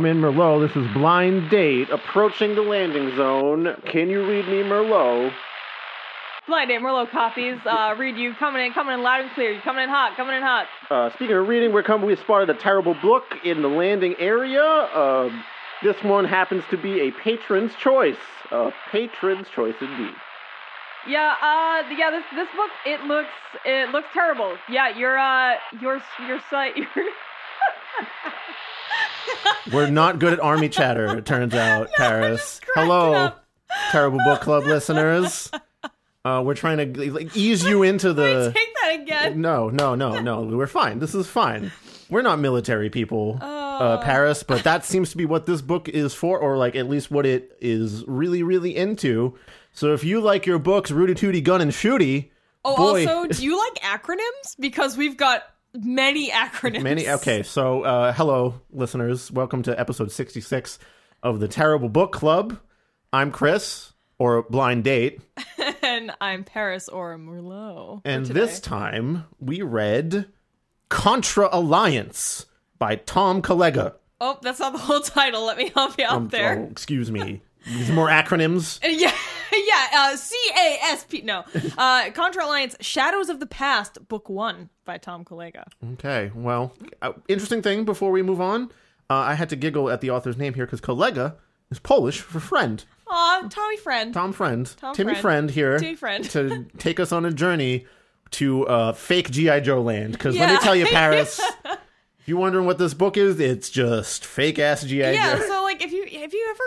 Come in, Merlot. This is Blind Date approaching the landing zone. Can you read me, Merlot? Blind Date Merlot copies. Uh, read you coming in, coming in loud and clear. You coming in hot, coming in hot. Uh, speaking of reading, we're coming. We spotted a terrible book in the landing area. Uh, this one happens to be a patron's choice. A patron's choice indeed. Yeah, uh, yeah. This this book it looks it looks terrible. Yeah, your uh your your site your. We're not good at army chatter, it turns out, No, Paris. Hello, up. Terrible Book Club listeners. Uh, we're trying to like, ease you into the. Take that again. No, no, no, no. We're fine. This is fine. We're not military people, Oh. uh, Paris, but that seems to be what this book is for, or like at least what it is really, really into. So if you like your books, Rudy Tooty Gun and Shooty, Oh, boy, also, do you like acronyms? Because we've got many acronyms. Many okay, so uh, hello, listeners. Welcome to episode sixty-six of the Terrible Book Club. I'm Chris, or Blind Date, and I'm Paris or Merlot. and this time we read Contra Alliance by Tom Collega. Oh, that's not the whole title. Let me help you out Um, there. oh, excuse me. These more acronyms. Yeah, yeah. Uh, C A S P. No. Uh, Contra Alliance: Shadows of the Past, Book One by Tom Collega. Okay, well, uh, interesting thing before we move on. Uh, I had to giggle at the author's name here because Collega is Polish for friend. Aw, Tommy friend. Tom Friend, Tom Timmy Friend. Here Timmy Friend. to take us on a journey to uh, fake GI Joe land. Because let me Yeah. tell you, Paris, if you're wondering what this book is, it's just fake ass GI Joe. yeah. So, like, if you have you ever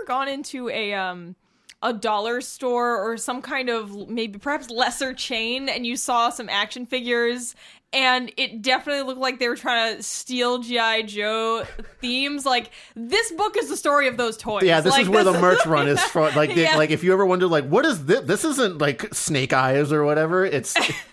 gone into a um a dollar store or some kind of maybe perhaps lesser chain and you saw some action figures and it definitely looked like they were trying to steal GI Joe themes. Like this book is the story of those toys. Yeah, this Like, is where the merch run is from. Like, they- Yeah. like if you ever wonder, like, what is this? This isn't like Snake Eyes or whatever. It's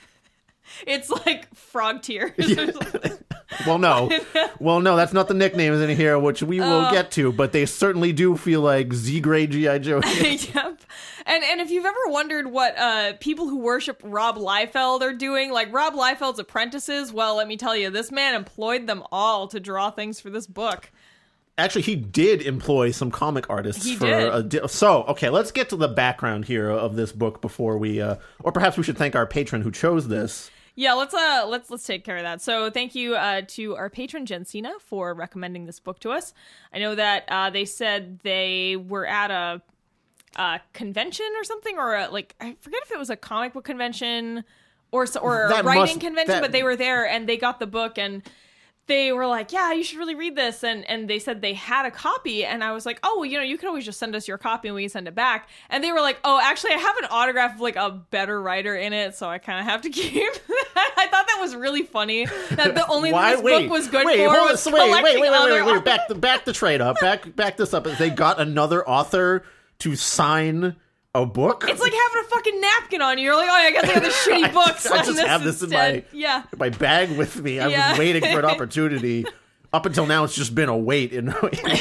It's like frog tears. well, no, well, no, that's not the nicknames in here, which we will Oh. get to. But they certainly do feel like Z grade GI Joe. yep. And and if you've ever wondered what uh people who worship Rob Liefeld are doing, like Rob Liefeld's apprentices, well, let me tell you, this man employed them all to draw things for this book. Actually, he did employ some comic artists He for di- so okay. Let's get to the background here of this book before we, uh, or perhaps we should thank our patron who chose this. Yeah, let's uh let's let's take care of that. So thank you uh to our patron Jensina for recommending this book to us. I know that uh they said they were at a a convention or something or a, like I forget if it was a comic book convention or or a That writing must- convention, that- but they were there and they got the book and they were like, "Yeah, you should really read this." And and they said they had a copy, and I was like, "Oh, well, you know, you can always just send us your copy and we can send it back." And they were like, "Oh, actually, I have an autograph of like a better writer in it, so I kind of have to keep." that. I thought that was really funny. That the only Why? thing this wait, book was good wait, for hold on, was so wait, wait, wait, wait, wait, wait, wait. Back the back the trade up. Back back this up. They got another author to sign a book. It's like having a fucking napkin on you. You're like, oh, I guess I have the shitty books. I on just this have this in my yeah. my bag with me. I Yeah. was waiting for an opportunity. Up until now, it's just been a wait. And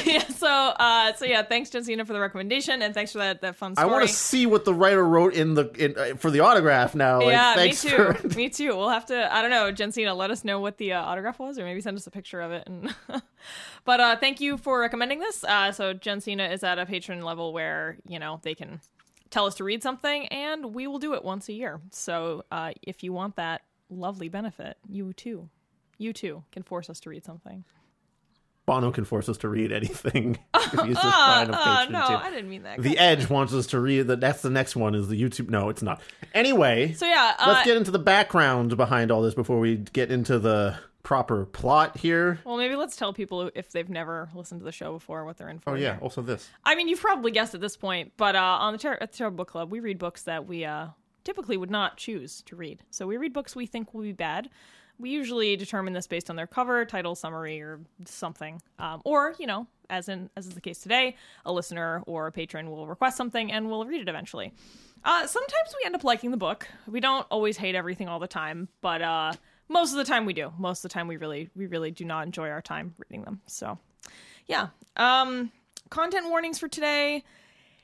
yeah. So, uh, so yeah. Thanks, Jensina, for the recommendation, and thanks for that that fun Story. I want to see what the writer wrote in the in, uh, for the autograph now. Like, yeah, me too. For, me too. We'll have to. I don't know, Jensina. Let us know what the uh, autograph was, or maybe send us a picture of it. And but uh, thank you for recommending this. Uh, so Jensina is at a patron level where you know they can tell us to read something, and we will do it once a year. So uh, if you want that lovely benefit, you too You too can force us to read something. Bono can force us to read anything if he's just Uh, uh, no, too. I didn't mean that. The Edge wants us to read that. That's the next one. Is the YouTube? No, it's not. Anyway, so yeah, uh, let's get into the background behind all this before we get into the proper plot here. well, maybe let's tell people if they've never listened to the show before what they're in for. Oh yeah, here. also this. I mean, you've probably guessed at this point, but uh, on the Ter- at the Terrible Book Club, we read books that we uh, typically would not choose to read. So we read books we think will be bad. We usually determine this based on their cover, title, summary, or something. Um, or, you know, as in as is the case today, a listener or a patron will request something and we'll read it eventually. Uh, sometimes we end up liking the book. We don't always hate everything all the time, but uh, most of the time we do. Most of the time we really we really do not enjoy our time reading them. So yeah. Um, content warnings for today.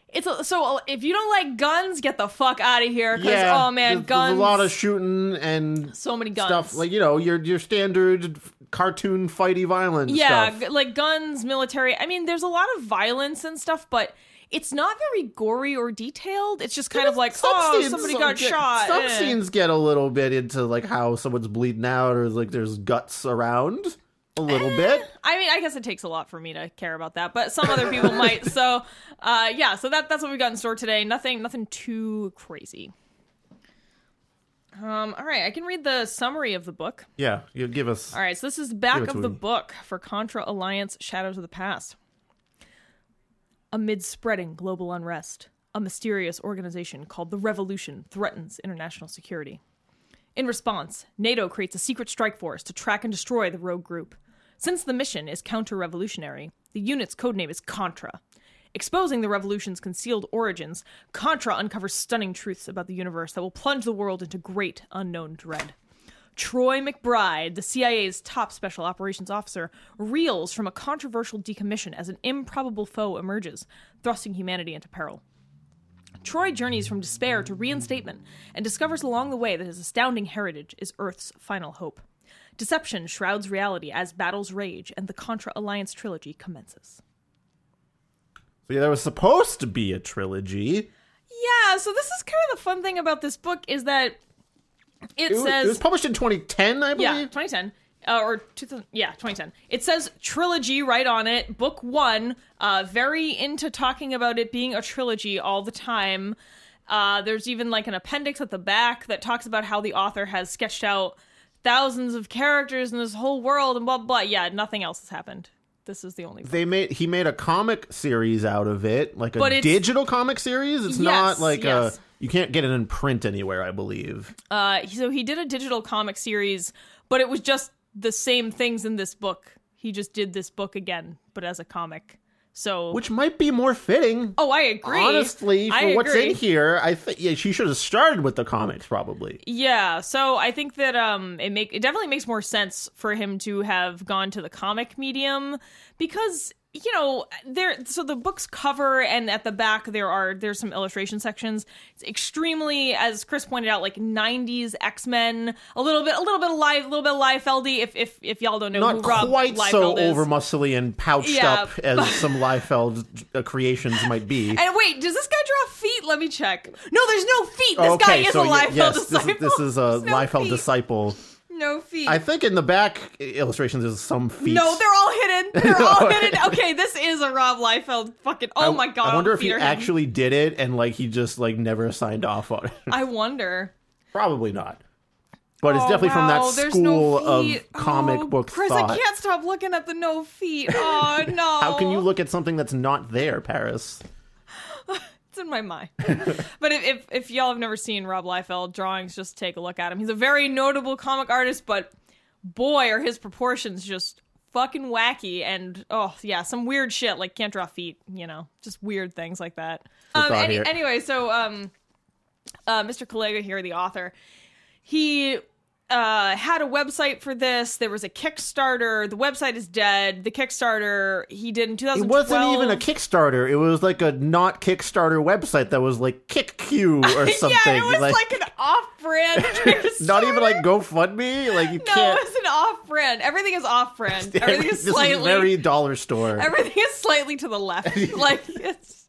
It's a, so if you don't like guns, get the fuck out of here. Cause, Yeah, oh man, there's, guns. There's a lot of shooting and so many guns. stuff like you know your your standard cartoon fighty violence. yeah, stuff. g- like guns, military. I mean, there's a lot of violence and stuff, but it's not very gory or detailed. It's just kind of like, oh, scenes somebody got get- shot. Some eh. scenes get a little bit into like how someone's bleeding out or like there's guts around a little Eh. bit. I mean, I guess it takes a lot for me to care about that, but some other people might. So, uh, yeah. So that that's what we got in store today. Nothing, nothing too crazy. Um. All right, I can read the summary of the book. Yeah, you give us. All right, so this is the back of the book for Contra Alliance Shadows of the Past. Amid spreading global unrest, a mysterious organization called the Revolution threatens international security. In response, NATO creates a secret strike force to track and destroy the rogue group. Since the mission is counter revolutionary, the unit's codename is Contra. Exposing the revolution's concealed origins, Contra uncovers stunning truths about the universe that will plunge the world into great unknown dread. Troy McBride, the CIA's top special operations officer, reels from a controversial decommission as an improbable foe emerges, thrusting humanity into peril. Troy journeys from despair to reinstatement and discovers along the way that his astounding heritage is Earth's final hope. Deception shrouds reality as battles rage and the Contra Alliance trilogy commences. So yeah, there was supposed to be a trilogy. Yeah, so this is kind of the fun thing about this book is that it, It was, says it was published in 2010, I believe. Yeah, 2010. Uh, or 2000, yeah, 2010. It says trilogy right on it. Book one. Uh, very into talking about it being a trilogy all the time. Uh, there's even like an appendix at the back that talks about how the author has sketched out thousands of characters in this whole world and blah blah. blah. Yeah, nothing else has happened. This is the only. They made he made a comic series out of it, like a But it's- digital comic series. It's Yes, not like yes. a you can't get it in print anywhere, I believe. Uh, so he did a digital comic series, but it was just the same things in this book. He just did this book again, but as a comic. So Which might be more fitting. Oh, I agree. Honestly, for I what's in here, I think yeah, she should have started with the comics probably. Yeah, so I think that um it make it definitely makes more sense for him to have gone to the comic medium because you know there so the book's cover and at the back there are there's some illustration sections it's extremely as chris pointed out like 90s x-men a little bit a little bit of live a little bit of liefeldy if if if y'all don't know Not who rob quite liefeld so over muscly and pouched Yeah. up as some Liefeld uh, creations might be. and wait does this guy draw feet let me check no there's no feet this guy okay, is so a liefeld yes, this disciple is, this is a There's no Liefeld feet. disciple. No feet I think in the back illustrations there's some feet. No, they're all hidden. They're all hidden. Okay, this is a Rob Liefeld fucking. Oh I- my god! I wonder if he hidden. actually did it and like he just like never signed off on it. I wonder. Probably not. But it's Oh, definitely from that school no of comic oh, book Chris, thought. I can't stop looking at the no feet. Oh no! How can you look at something that's not there, Paris? It's in my mind. but if, if if y'all have never seen Rob Liefeld drawings, just take a look at him. He's a very notable comic artist, but boy, are his proportions just fucking wacky and oh yeah, some weird shit like can't draw feet. You know, just weird things like that. Um, any, anyway, so um, uh, Mr. Collega here, the author, he uh had a website for this there was a kickstarter the website is dead the kickstarter he did in It wasn't even a Kickstarter. It was like a not Kickstarter website that was like KickQ or something. yeah it was like, like, an off-brand not even like GoFundMe. Like you no can't. it's an off-brand everything is off-brand everything is this slightly is very dollar store. everything is slightly to the left like it's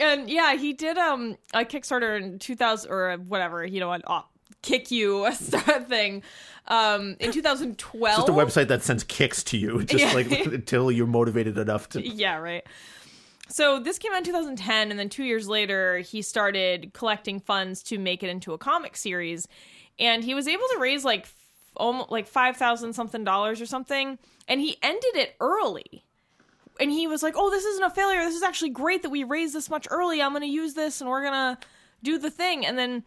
and yeah he did um a kickstarter in 2000 or whatever you know an off kick you a star thing. Um, in 2012, Just a website that sends kicks to you, just Yeah. like until you're motivated enough to. Yeah, right. So this came out in 2010, and then two years later, he started collecting funds to make it into a comic series, and he was able to raise like almost like five thousand something dollars or something, and he ended it early. And he was like, "Oh, this isn't a failure. This is actually great that we raised this much early. I'm going to use this, and we're gonna do the thing." And then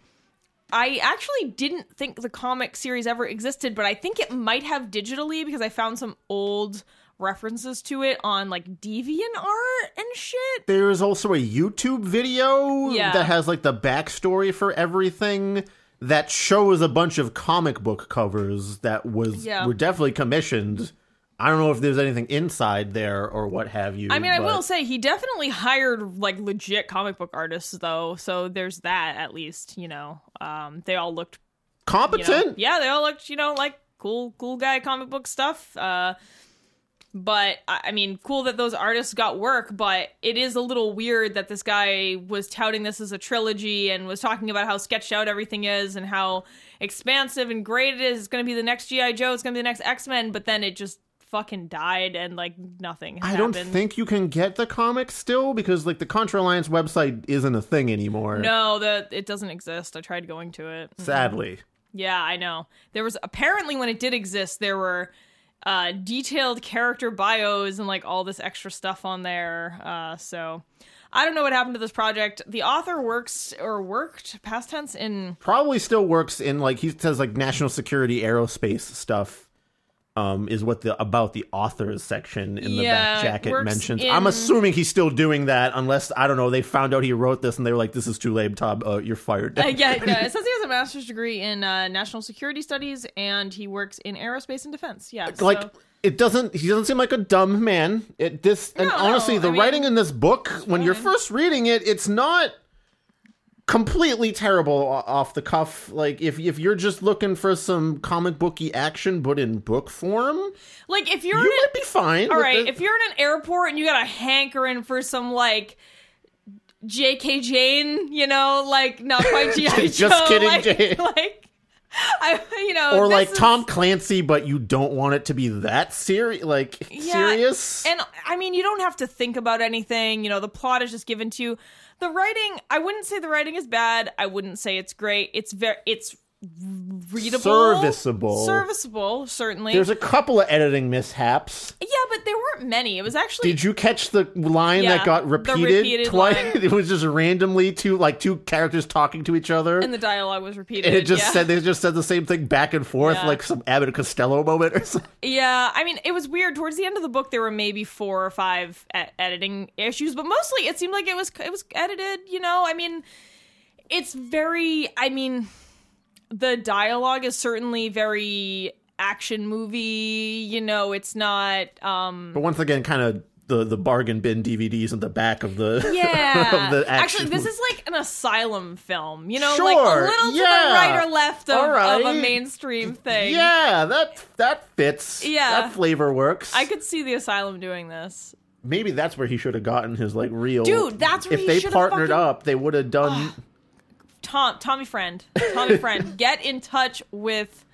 I actually didn't think the comic series ever existed, but I think it might have digitally because I found some old references to it on like Deviant art and shit. There's also a YouTube video Yeah. that has like the backstory for everything that shows a bunch of comic book covers that was Yeah. were definitely commissioned. I don't know if there's anything inside there or what have you. I mean, I will say he definitely hired like legit comic book artists though, so there's that at least, you know. Um they all looked you know, competent. yeah, they all looked, you know, like cool cool guy comic book stuff. Uh but I I mean, cool that those artists got work, but it is a little weird that this guy was touting this as a trilogy and was talking about how sketched out everything is and how expansive and great it is. It's going to be the next GI Joe, it's going to be the next X-Men, but then it just fucking died and like nothing happened. I don't think you can get the comic still because like the Contra Alliance website isn't a thing anymore. No, that it doesn't exist. I tried going to it. Sadly. Yeah, I know. There was apparently when it did exist, there were uh, detailed character bios and like all this extra stuff on there. Uh, so I don't know what happened to this project. The author works or worked past tense in Probably still works in like he says like national security aerospace stuff. Um, is what the about the authors section in the Yeah, back jacket mentions. in- I'm assuming he's still doing that, unless I don't know. They found out he wrote this and they were like, "This is too late, Tom. Uh, you're fired." uh, yeah, yeah, it says he has a master's degree in uh, national security studies and he works in aerospace and defense. Yeah, like so- it doesn't he doesn't seem like a dumb man it this and honestly no, the mean, writing in this book when you're first reading it it's not completely terrible off the cuff like if if you're just looking for some comic booky action but in book form like if you're you in a- be fine All right, it. if you're in an airport and you got a hankering for some like J.K. Jane, you know, like not quite G.I. Just Joe, kidding, like, Jane. like I, you know, or like is- Tom Clancy but you don't want it to be that serious like Yeah, serious And I mean, you don't have to think about anything. You know, the plot is just given to you. The writing, I wouldn't say the writing is bad. I wouldn't say it's great. It's very, it's readable, Serviceable. serviceable. Certainly, there's a couple of editing mishaps yeah, but there weren't many. It was actually Did you catch the line Yeah, that got repeated, repeated twice? It was just randomly two like two characters talking to each other, and and, the dialogue was repeated. And it just yeah. said they just said the same thing back and forth, Yeah. like some Abbott and Costello moment or something. Yeah, I mean, it was weird. Towards the end of the book, there were maybe four or five e- editing issues, but mostly it seemed like it was it was edited. You know, I mean, it's very. I mean, the dialogue is certainly very action movie. You know, it's not. um But once again, kind of the the bargain bin DVDs in the back of the Yeah, of the action actually, this is like an asylum film. You know, like a Sure, little to the right or left of, All of a mainstream thing. yeah that that fits. Yeah. that flavor works. I could see the asylum doing this. Maybe that's where he should have gotten his like real Dude, that's where if he they partnered fucking- up, they would have done. Tom, Tommy friend, Tommy friend, get in touch with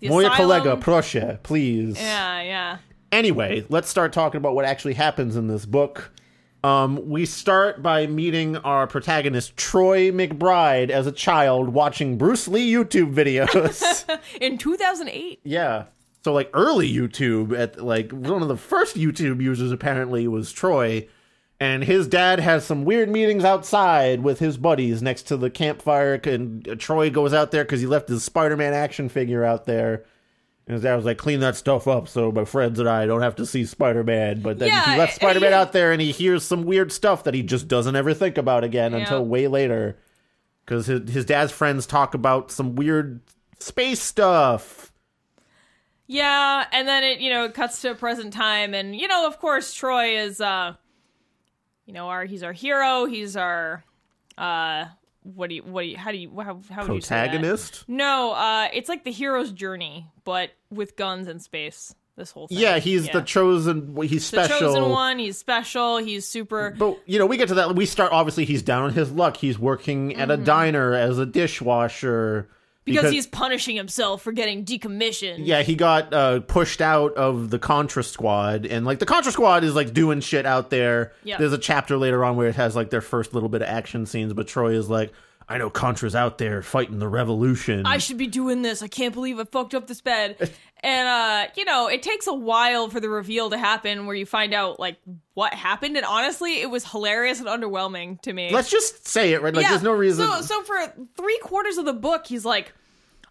the Moja asylum. kolega, proszę, please. Yeah, yeah. Anyway, let's start talking about what actually happens in this book. Um, we start by meeting our protagonist, Troy McBride, as a child watching Bruce Lee YouTube videos. In 2008. yeah. So, like, early YouTube, at like one of the first YouTube users apparently was Troy. And his dad has some weird meetings outside with his buddies next to the campfire. And Troy goes out there because he left his Spider Man action figure out there. And his dad was like, clean that stuff up so my friends and I don't have to see Spider Man. But then Yeah, he left Spider Man out there and he hears some weird stuff that he just doesn't ever think about again Yeah. until way later. Because his, his dad's friends talk about some weird space stuff. Yeah, and then it, you know, it cuts to present time, and you know, of course, Troy is, uh, you know, our he's our hero. He's our, uh, what do you, what do you, how do you, how, how would you? Protagonist? No, uh, it's like the hero's journey, but with guns and space. This whole thing. Yeah, he's the chosen. He's special. the chosen one. He's special. He's super. But you know, we get to that. We start obviously. He's down on his luck. He's working at Mm-hmm. a diner as a dishwasher. Because, Because- he's punishing himself for getting decommissioned. Yeah, he got uh, pushed out of the Contra Squad, and like the Contra Squad is like doing shit out there. Yeah. There's a chapter later on where it has like their first little bit of action scenes, but Troy is like, "I know Contra's out there fighting the revolution." I should be doing this. I can't believe I fucked up this bed. and uh, you know, it takes a while for the reveal to happen where you find out like what happened. And honestly, it was hilarious and underwhelming to me. Let's just say it, right? Like, there's no reason. So, so for three quarters of the book, he's like,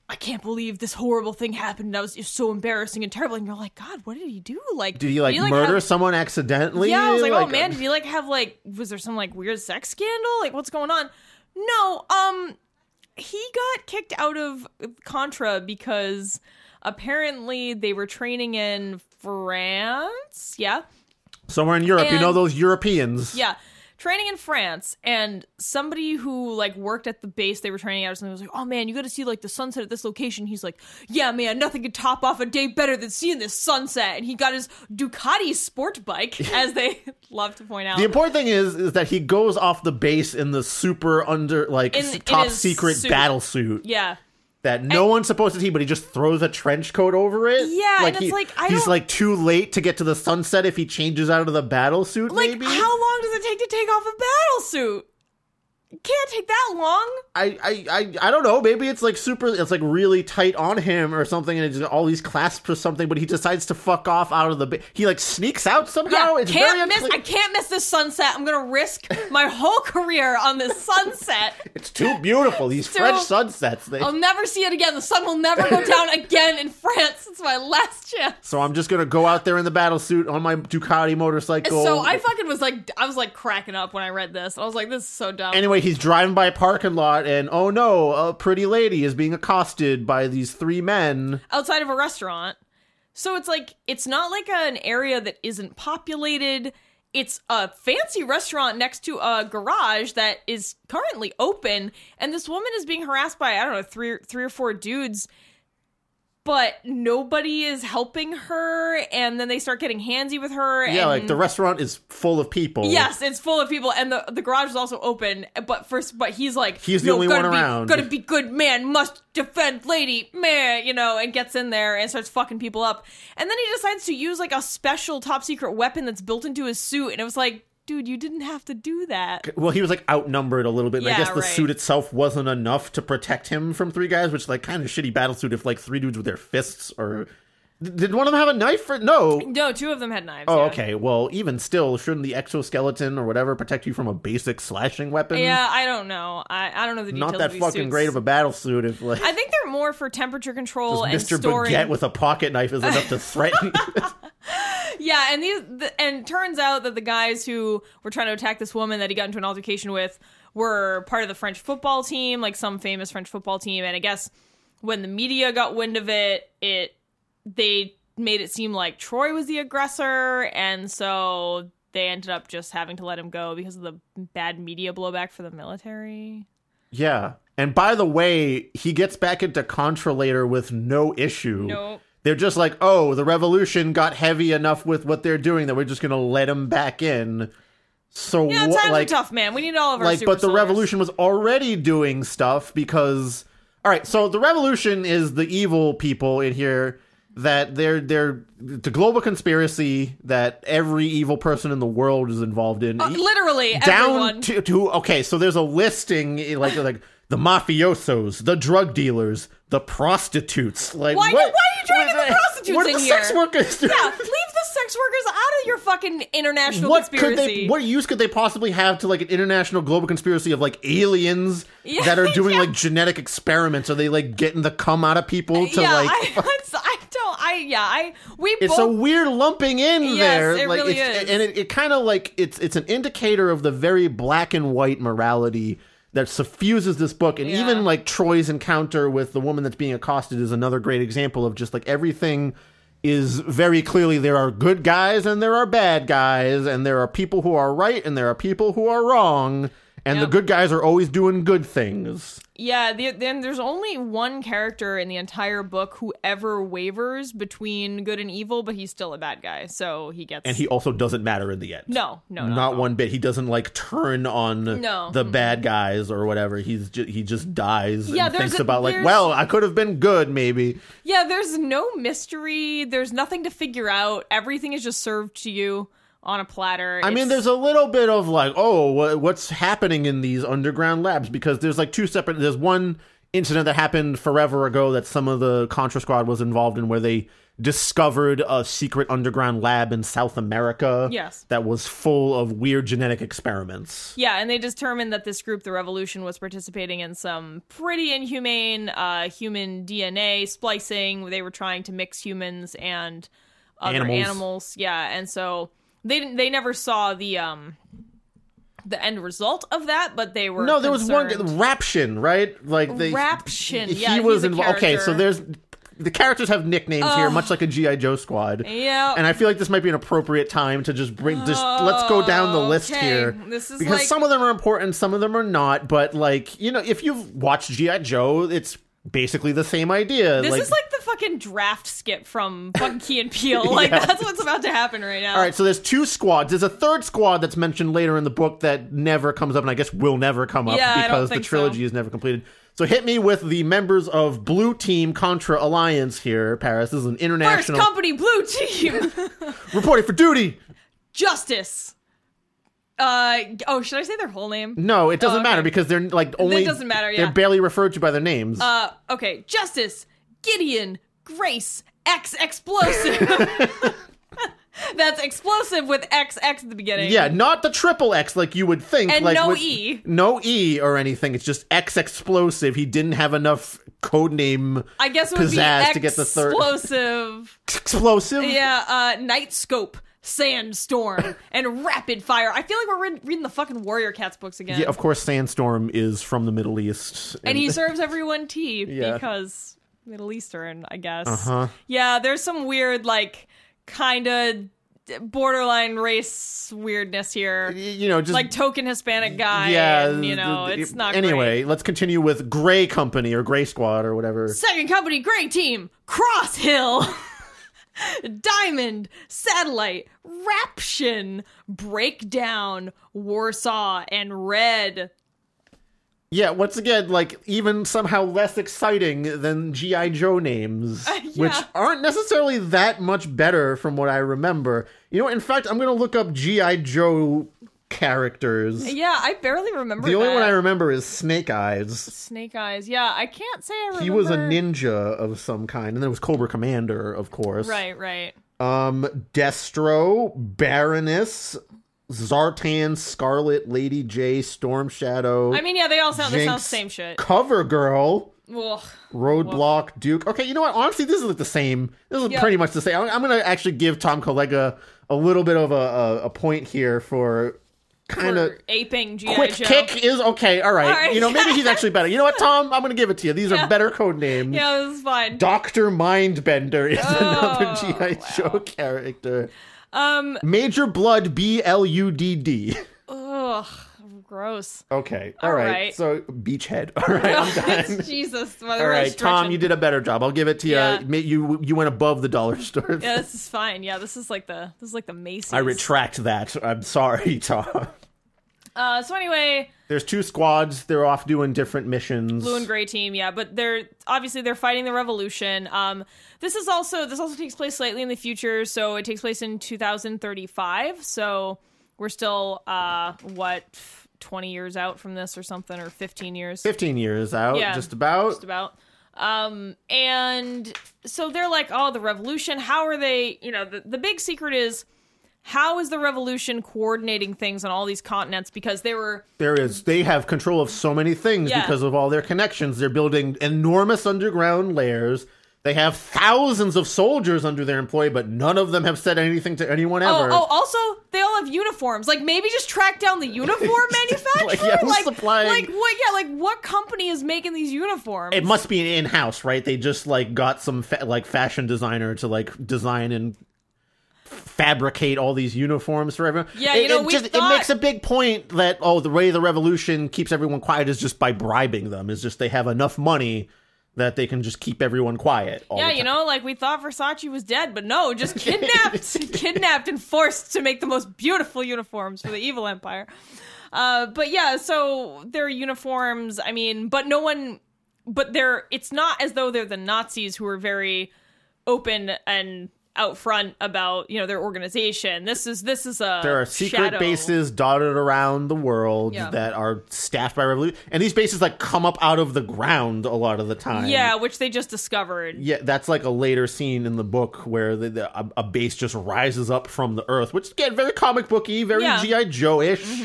I can't believe this horrible thing happened. That was just so embarrassing and terrible. And you're like, God, what did he do? Like, did he like murder have- someone accidentally? yeah, I was like, oh man, did he like have like was there some like weird sex scandal? Like what's going on? No, um he got kicked out of Contra because apparently they were training in France. Yeah. somewhere in Europe, you know those Europeans. Yeah. Training in France and somebody who like worked at the base they were training at or something was like, Oh man, you gotta see like the sunset at this location. He's like, Yeah man, nothing could top off a day better than seeing this sunset and he got his Ducati sport bike, as they love to point out. The important thing is, is that he goes off the base in the super under like in top secret suit. battle suit. yeah. That no one's supposed to see, but he just throws a trench coat over it. Yeah, like and it's he, like, I he's don't- like too late to get to the sunset if he changes out of the battle suit. Like, maybe how long does it take to take off a battle suit? Can't take that long. I, I I I don't know. Maybe it's like super. It's like really tight on him or something, and it's all these clasps or something. But he decides to fuck off out of the. Ba- he like sneaks out somehow. Yeah, it's can't miss. I can't miss this sunset. I'm gonna risk my whole career on this sunset. It's too beautiful. These So- French sunsets. They, I'll never see it again. The sun will never go down again in France. It's my last chance. so I'm just gonna go out there in the battle suit on my Ducati motorcycle. So I fucking was like, I was like cracking up when I read this. I was like, this is so dumb. Anyway, he's driving by a parking lot, and oh no, a pretty lady is being accosted by these three men. outside of a restaurant. So it's like it's not like an area that isn't populated. It's a fancy restaurant next to a garage that is currently open, and this woman is being harassed by I don't know three three or four dudes, but nobody is helping her. And then they start getting handsy with her. Yeah, and like the restaurant is full of people. Yes, it's full of people, and the the garage is also open. But first, but he's like, He's the "No, only one be, around." Gotta be good man, must defend lady, man, you know, and gets in there and starts fucking people up. And then he decides to use like a special top secret weapon that's built into his suit, and it was like, dude, you didn't have to do that. Well, he was like outnumbered a little bit. And I guess the right. suit itself wasn't enough to protect him from three guys, which is like kind of shitty battle suit if like three dudes with their fists or. Did one of them have a knife? Or... No. No, two of them had knives. Oh, yeah. okay. Well, even still, shouldn't the exoskeleton or whatever protect you from a basic slashing weapon? Yeah, I don't know. I, I don't know the details. Not that fucking suits. great of a battle suit if like I think they're more for temperature control and Mr. storing. Baguette with a pocket knife is enough to threaten. Yeah, and these the, and turns out that the guys who were trying to attack this woman that he got into an altercation with were part of the French football team, like some famous French football team. And I guess when the media got wind of it, it they made it seem like Troy was the aggressor, and so they ended up just having to let him go because of the bad media blowback for the military. Yeah. And by the way, he gets back into Contra later with no issue. Nope. They're just like, oh, the revolution got heavy enough with what they're doing that we're just gonna let them back in. So Yeah, what, times like, are tough, man. We need all of our like, but the soldiers. revolution was already doing stuff because, all right. So the revolution is the evil people in here that they're they're the global conspiracy that every evil person in the world is involved in. Uh, literally down everyone. to, to okay so there's a listing like like the mafiosos the drug dealers the prostitutes like Why- what, why are you dragging the prostitutes what are in the here? sex workers doing? yeah, leave the sex workers out of your fucking international what could conspiracy. they what use could they possibly have to like an international global conspiracy of like aliens Yeah, that are doing yeah. like genetic experiments are they like getting the cum out of people to yeah, like I, I don't. I yeah. I we it's both. a weird lumping in Yes, there it like really it's, is. and it, it kind of like it's it's an indicator of the very black and white morality that suffuses this book and Yeah. even like troy's encounter with the woman that's being accosted is another great example of just like everything is very clearly there are good guys and there are bad guys and there are people who are right and there are people who are wrong and the good guys are always doing good things. Yeah, the, then there's only one character in the entire book who ever wavers between good and evil, but he's still a bad guy, so he gets. And he also doesn't matter in the end. no, no, no, not no. one bit. He doesn't like turn on No. the bad guys or whatever. He's ju- he just dies Yeah, and thinks a- about like, well, I could have been good maybe. Yeah, there's no mystery. There's nothing to figure out. Everything is just served to you on a platter. I mean, there's a little bit of like, oh, wha- what's happening in these underground labs? Because there's like two separate. There's one incident that happened forever ago that some of the Contra Squad was involved in, where they discovered a secret underground lab in South America. Yes. that was full of weird genetic experiments. Yeah, and they determined that this group, the Revolution, was participating in some pretty inhumane uh, human DNA splicing. They were trying to mix humans and other Animals. animals. Yeah, and so they didn't. They never saw the um the end result of that, but they were No, there was one concerned. Raption, right? Like they Raption, He yeah, was involved. Okay, so there's the characters have nicknames here, much like a GI Joe squad. Yeah. And I feel like this might be an appropriate time to just bring just let's go down the list Okay, here. this is because like- some of them are important, some of them are not, but like, you know, if you've watched GI Joe, it's basically the same idea. This is like the fucking draft skip from fucking Key and Peele. Like Yeah. that's what's about to happen right now. All right, so there's two squads. There's a third squad that's mentioned later in the book that never comes up, and I guess will never come up Yeah, because the think so. trilogy is never completed. So hit me with the members of Blue Team Contra Alliance here, Paris. This is an international First company blue team. reporting for duty. Justice. Uh oh, should I say their whole name? No, it doesn't Oh, okay. matter because they're like only It doesn't matter, yeah. They're barely referred to by their names. Uh okay, Justice, Gideon, Grace, X explosive. That's explosive with XX at the beginning. yeah, not the triple X like you would think. And like no with- E. No E or anything. It's just X explosive. He didn't have enough code name I guess it would be pizzazz to get the third explosive. explosive. yeah, uh night scope, sandstorm, and rapid fire. I feel like we're read- reading the fucking Warrior Cats books again. Yeah, of course, Sandstorm is from the Middle East, and he serves everyone tea Yeah. because Middle Eastern, I guess. Uh-huh. Yeah, there's some weird, like, kind of borderline race weirdness here. you know, just Like token Hispanic guy. yeah, and, you know, it's not Anyway, great. let's continue with Gray Company or Gray Squad or whatever. Second company, Gray Team, Cross Hill. Diamond, Satellite, Raption, Breakdown, Warsaw, and Red. Yeah, once again, like even somehow less exciting than GI Joe names, which yeah. aren't necessarily that much better from what I remember. You know, in fact, I'm gonna look up GI Joe characters. Yeah, I barely remember The only that. one I remember is Snake Eyes. Snake Eyes. Yeah, I can't say I remember. He was a ninja of some kind, and there was Cobra Commander, of course. Right, right. Um, Destro, Baroness, Zartan, Scarlet, Lady J, Storm Shadow. I mean, yeah, they all sound they sound Jinx, same shit. Cover Girl, Ugh. Roadblock, Duke. Okay, you know what? Honestly, this is like the same. This is Yeah. pretty much the same. I'm, I'm gonna actually give Tom Collega a little bit of a, a, a point here for kind of aping GI quick Joe. kick is okay. All right. All right. you know maybe he's actually better. You know what, Tom? I'm gonna give it to you. These Yeah. are better code names. Yeah, this is fine. Doctor Mindbender is another Oh, GI Joe character. Um, Major Bludd B L U D D. ugh, gross. Okay. All All right. right. So Beachhead. All right. I'm done. Jesus. All Tom, you did a better job. I'll give it to you. Yeah. Ma- You you went above the dollar store. Yeah, this is fine. Yeah, this is like the this is like the Macy's. I retract that. I'm sorry, Tom. Uh, so anyway, There's two squads. They're off doing different missions. blue and gray team, yeah, but they're obviously they're fighting the revolution. Um, this is also this also takes place slightly in the future, so it takes place in 2035. So we're still uh what 20 years out from this or something, or 15 years. 15 years out, Yeah. just about. just about. Um, and so they're like, oh, the revolution. How are they? You know, the, the big secret is how is the revolution coordinating things on all these continents? Because they were There is. They have control of so many things Yeah. because of all their connections. They're building enormous underground layers. They have thousands of soldiers under their employ, but none of them have said anything to anyone Oh, ever. oh, also they all have uniforms. Like maybe just track down the uniform manufacturer. Like, yeah, like, supplying- like what? Yeah, like what company is making these uniforms? It must be in house, right? They just like got some fa- like fashion designer to like design and fabricate all these uniforms for everyone. Yeah, you it, know, it we just thought- it makes a big point that oh, the way the revolution keeps everyone quiet is just by bribing them. Is just they have enough money that they can just keep everyone quiet. Yeah, you know, like we thought Versace was dead, but no, just kidnapped, kidnapped and forced to make the most beautiful uniforms for the evil empire. Uh, but yeah, so their uniforms. I mean, but no one, but they're. It's not as though they're the Nazis who are very open and out front about you know their organization. This is this is a There are secret shadow. bases dotted around the world Yeah. that are staffed by revolution, and these bases like come up out of the ground a lot of the time. Yeah, which they just discovered. Yeah, that's like a later scene in the book where the, the, a, a base just rises up from the earth, which again very comic booky, very Yeah. Mm-hmm. GI Joe ish.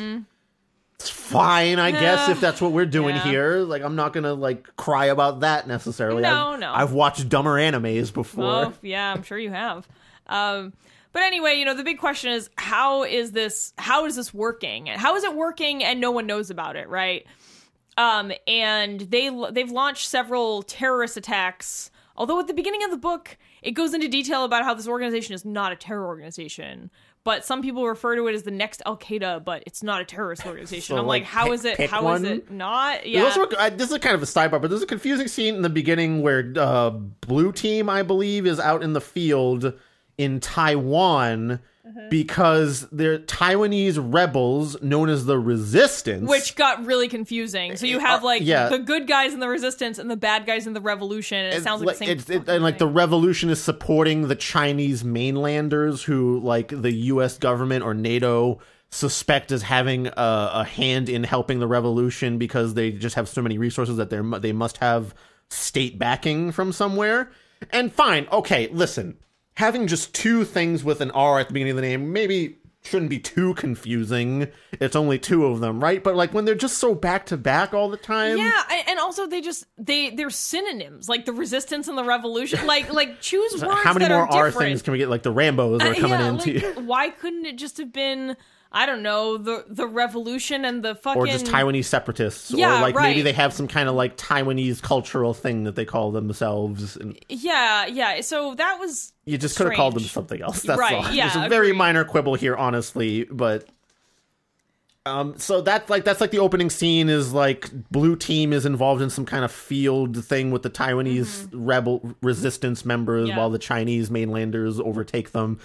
It's fine, I guess, if that's what we're doing Yeah. here. Like, I'm not gonna like cry about that necessarily. No, I've, no. I've watched dumber animes before. Oh, yeah, I'm sure you have. Um, but anyway, you know, the big question is how is this how is this working? How is it working and no one knows about it, right? Um, and they they've launched several terrorist attacks. Although at the beginning of the book, it goes into detail about how this organization is not a terror organization. But some people refer to it as the next Al Qaeda, but it's not a terrorist organization. So, I'm like, like, how pick- is it? How is one? it not? Yeah. also this is kind of a sidebar, but there's a confusing scene in the beginning where uh, Blue Team, I believe, is out in the field in Taiwan Uh-huh. because they're Taiwanese rebels known as the Resistance. which got really confusing. So you have Uh, like yeah. the good guys in the resistance and the bad guys in the revolution, and it It's sounds like, the same. it's, it, and like the revolution is supporting the Chinese mainlanders who like the U.S. government or NATO suspect as having a, a hand in helping the revolution because they just have so many resources that they they must have state backing from somewhere. And fine, okay, listen, having just two things with an R at the beginning of the name maybe shouldn't be too confusing. It's only two of them, right? But like when they're just so back to back all the time, yeah, and also they just they they're synonyms like the resistance and the revolution. Like like choose words How many more are R different. things can we get? Like the Rambo's are Uh, coming yeah, into, like, why couldn't it just have been I don't know the the revolution and the fucking or just Taiwanese separatists, Yeah, or like maybe they have some kind of like Taiwanese cultural thing that they call themselves. And Yeah, yeah. So that was you just could have called them something else. That's Right, all. yeah, it's a very agreed. minor quibble here, honestly, but. Um, so that's like that's like the opening scene is like blue team is involved in some kind of field thing with the Taiwanese rebel resistance members Mm-hmm. Yeah. while the Chinese mainlanders overtake them.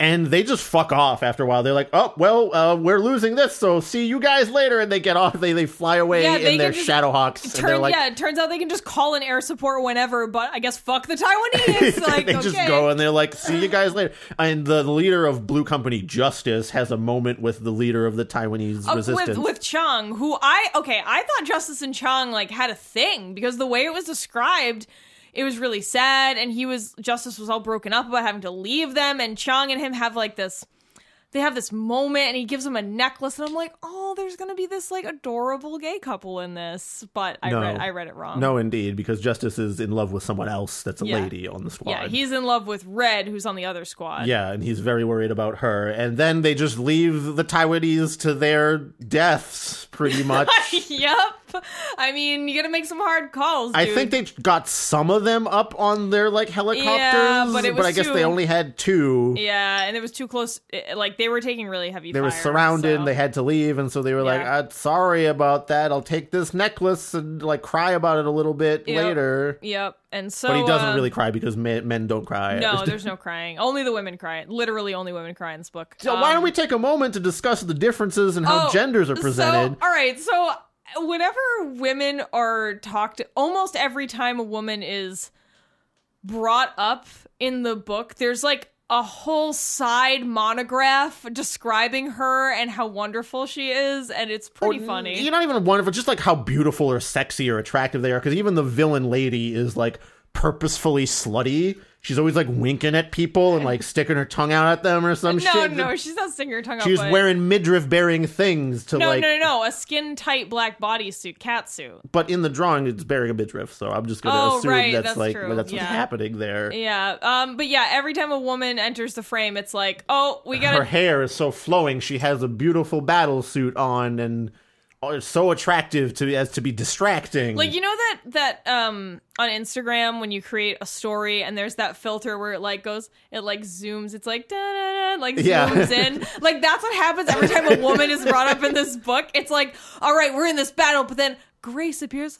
And they just fuck off after a while. They're like, "Oh, well, uh, we're losing this, so see you guys later." And they get off. They they fly away Yeah, they in their Shadowhawks. and they're Turn, like, yeah, it turns out they can just call in air support whenever, but I guess fuck the Taiwanese. Like, they just go and they're like, "See you guys later." And the leader of Blue Company Justice has a moment with the leader of the Taiwanese Uh, resistance. with with Chung, who I okay, I thought Justice and Chung like had a thing because the way it was described, it was really sad, and he was Justice was all broken up about having to leave them, and Chung and him have like this. They have this moment, and he gives him a necklace, and I'm like, oh, there's gonna be this like adorable gay couple in this, but I No. read I read it wrong. no, indeed, because Justice is in love with someone else that's a Yeah. lady on the squad. yeah, he's in love with Red, who's on the other squad. Yeah, and he's very worried about her. And then they just leave the Taiwanese to their deaths, pretty much. yep. I mean, you gotta make some hard calls. I think they got some of them up on their like helicopters, Yeah, but it was I guess they only had two. Yeah, and it was too close. eh, Like they were taking really heavy. They were surrounded. so- They had to leave, and so they were like, Yeah. uh, "Sorry about that. I'll take this necklace and like cry about it a little bit Yep. later." Yep, and so But he doesn't uh, really cry because men, men don't cry. No, there's no crying. Only the women cry. Literally, only women cry in this book. so why don't Um, we take a moment to discuss the differences in how oh, genders are presented? So, all right, so whenever women are talked, almost every time a woman is brought up in the book, there's like a whole side monograph describing her and how wonderful she is, and it's oh, pretty Or, funny. You're not even wonderful, just like how beautiful or sexy or attractive they are. Because even the villain lady is like purposefully slutty. She's always like winking at people and like sticking her tongue out at them or some no, shit. no, no, she's not sticking her tongue out. She's but- wearing midriff bearing things to no, like. no, no, no, a skin tight black bodysuit, cat suit. But in the drawing, it's bearing a midriff, so I'm just gonna Oh, assume right, that's, that's like true, that's yeah. what's happening there. Yeah, um, but yeah, every time a woman enters the frame, it's like, oh, we gotta. Her hair is so flowing. She has a beautiful battle suit on, and so attractive to as to be distracting. Like you know that that um on Instagram when you create a story and there's that filter where it like goes it like zooms it's like da da da like Yeah. zooms in like that's what happens every time a woman is brought up in this book it's like all right we're in this battle but then Grace appears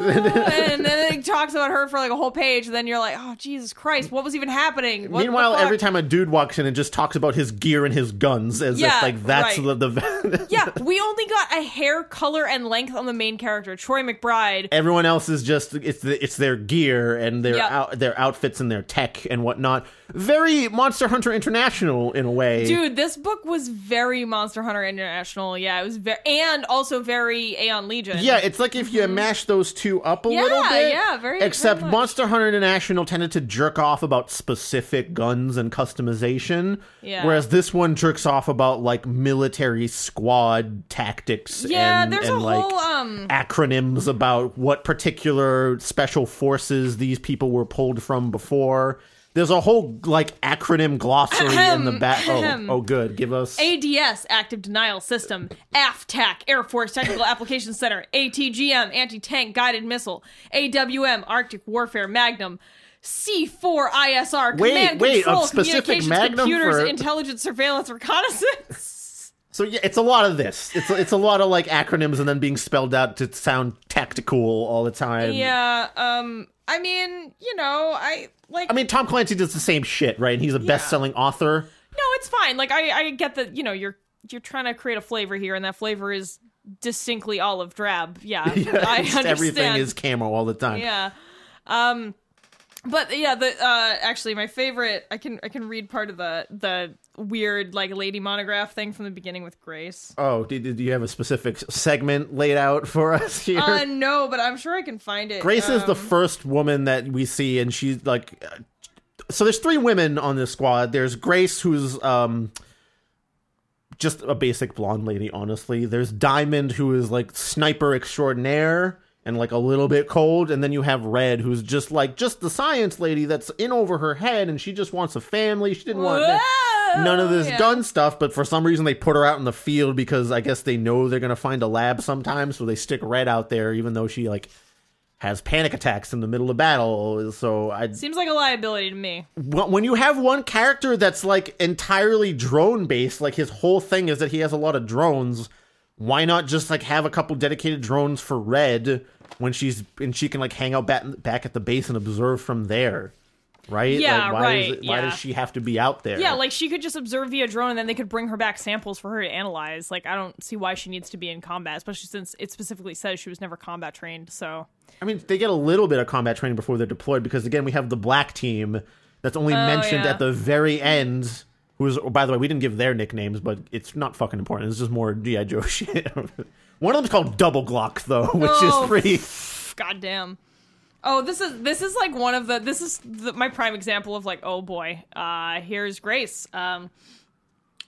and then it talks about her for like a whole page and then you're like oh Jesus Christ what was even happening What Meanwhile, every time a dude walks in and just talks about his gear and his guns, as Yeah, if like that's right. the, the yeah we only got a hair color and length on the main character Troy McBride everyone else is just it's the, it's their gear and their Yep. out, their outfits and their tech and whatnot. Very Monster Hunter International in a way. Dude, this book was very Monster Hunter International. Yeah, it was very, and also very Aeon Legion. Yeah, it's like if you mm-hmm. mash those two up a. Yeah, little bit. yeah, very- Except very. Monster Hunter International tended to jerk off about specific guns and customization. Yeah. Whereas this one jerks off about like military squad tactics Yeah, and, there's and a like whole um acronyms about what particular special forces these people were pulled from before. There's a whole like acronym glossary in the back. Oh, oh, good. Give us. ADS Active Denial System, AFTAC Air Force Technical Application Center, ATGM Anti Tank Guided Missile, AWM Arctic Warfare Magnum. C4 ISR Wait, Command wait, a Control Communications Computers for- Intelligence Surveillance Reconnaissance. So yeah, it's a lot of this. It's it's a lot of like acronyms and then being spelled out to sound tactical all the time. yeah, um I mean, you know, I like I mean, Tom Clancy does the same shit, right? And he's a best-selling author. No, it's fine. Like I, I get that. You know, you're you're trying to create a flavor here, and that flavor is distinctly olive drab. Yeah, I understand. Everything is camo all the time. Yeah. Um. But yeah, the uh actually my favorite I can I can read part of the the weird like lady monograph thing from the beginning with Grace. Oh, did, did you have a specific segment laid out for us here? Uh no, but I'm sure I can find it. Grace is the Um, first woman that we see, and she's like. uh, So there's three women on this squad. There's Grace, who's um, just a basic blonde lady. Honestly, there's Diamond, who is like sniper extraordinaire and like a little bit cold, and then you have Red, who's just like just the science lady that's in over her head, and she just wants a family. She didn't want Whoa! None of this oh, Yeah. gun stuff, but for some reason they put her out in the field because I guess they know they're gonna find a lab sometime, so they stick Red out there, even though she like has panic attacks in the middle of battle. So I Seems like a liability to me. When you have one character that's like entirely drone based, like his whole thing is that he has a lot of drones. Why not just like have a couple dedicated drones for Red when she's and she can like hang out back back at the base and observe from there, right? Yeah, like, why right, Is it, why yeah. does she have to be out there? Yeah, like she could just observe via drone and then they could bring her back samples for her to analyze. Like I don't see why she needs to be in combat, especially since it specifically says she was never combat trained. So I mean, they get a little bit of combat training before they're deployed because again, we have the black team that's only oh, mentioned Oh, yeah. at the very end. Who's, oh, by the way, we didn't give their nicknames, but it's not fucking important. It's just more GI Joe shit. One of them's called Double Glock, though, which Oh, is pretty. goddamn. Oh, this is this is like one of the this is the, my prime example of like oh boy. Uh here's Grace. Um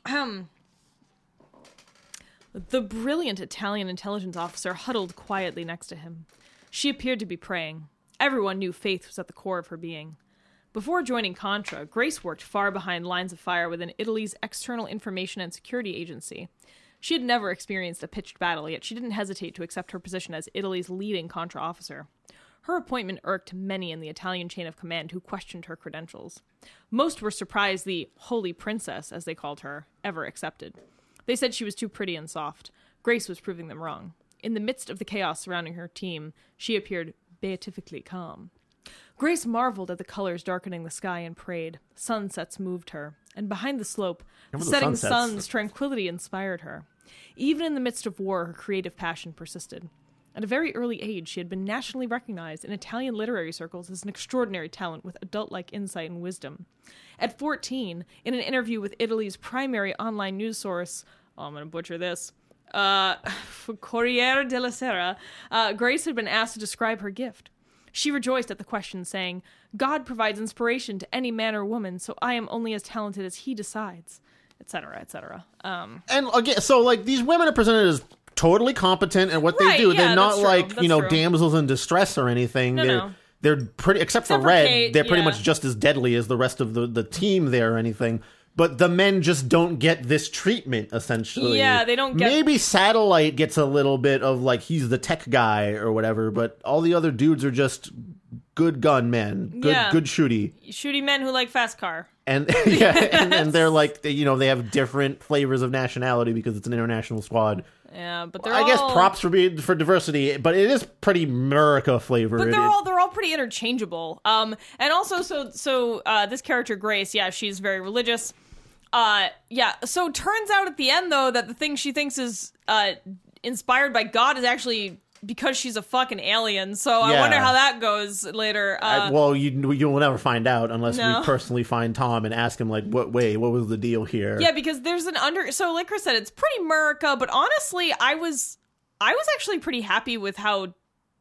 um the brilliant Italian intelligence officer huddled quietly next to him. She appeared to be praying. Everyone knew faith was at the core of her being. Before joining Contra, Grace worked far behind lines of fire within Italy's External Information and Security Agency. She had never experienced a pitched battle, yet she didn't hesitate to accept her position as Italy's leading Contra officer. Her appointment irked many in the Italian chain of command who questioned her credentials. Most were surprised the Holy Princess, as they called her, ever accepted. They said she was too pretty and soft. Grace was proving them wrong. In the midst of the chaos surrounding her team, she appeared beatifically calm. Grace marveled at the colors darkening the sky and prayed. Sunsets moved her, and behind the slope, the the setting sunsets. sun's tranquility inspired her. Even in the midst of war, her creative passion persisted. At a very early age, she had been nationally recognized in Italian literary circles as an extraordinary talent with adult like insight and wisdom. At 14, in an interview with Italy's primary online news source, oh, I'm going to butcher this, uh, Corriere della Sera, uh, Grace had been asked to describe her gift. She rejoiced at the question, saying, God provides inspiration to any man or woman, so I am only as talented as he decides, etc., etc. Um, And again, so like these women are presented as totally competent at what Right, they do. yeah, they're not like that's you know true. damsels in distress or anything. No, they're no. they're pretty except, Except for for Red. Kate, they're pretty yeah. much just as deadly as the rest of the the team there or anything. but the men just don't get this treatment essentially. Yeah, they don't get- Maybe Satellite gets a little bit of like he's the tech guy or whatever, but all the other dudes are just good gun men, good Yeah. good shooty. Shooty men who like fast car. And yeah, and, and they're like you know they have different flavors of nationality because it's an international squad. Yeah, but they're I guess props for being for diversity, but it is pretty America flavor. But they're all they're all pretty interchangeable. Um, and also so so uh, this character Grace, yeah, she's very religious. Uh, yeah. So turns out at the end though that the thing she thinks is uh inspired by God is actually because she's a fucking alien. So I Yeah. wonder how that goes later. Uh, I- well, you you will never find out unless No. we personally find Tom and ask him like, what way, what was the deal here? yeah, because there's an under. So like Chris said, it's pretty America. But honestly, I was I was actually pretty happy with how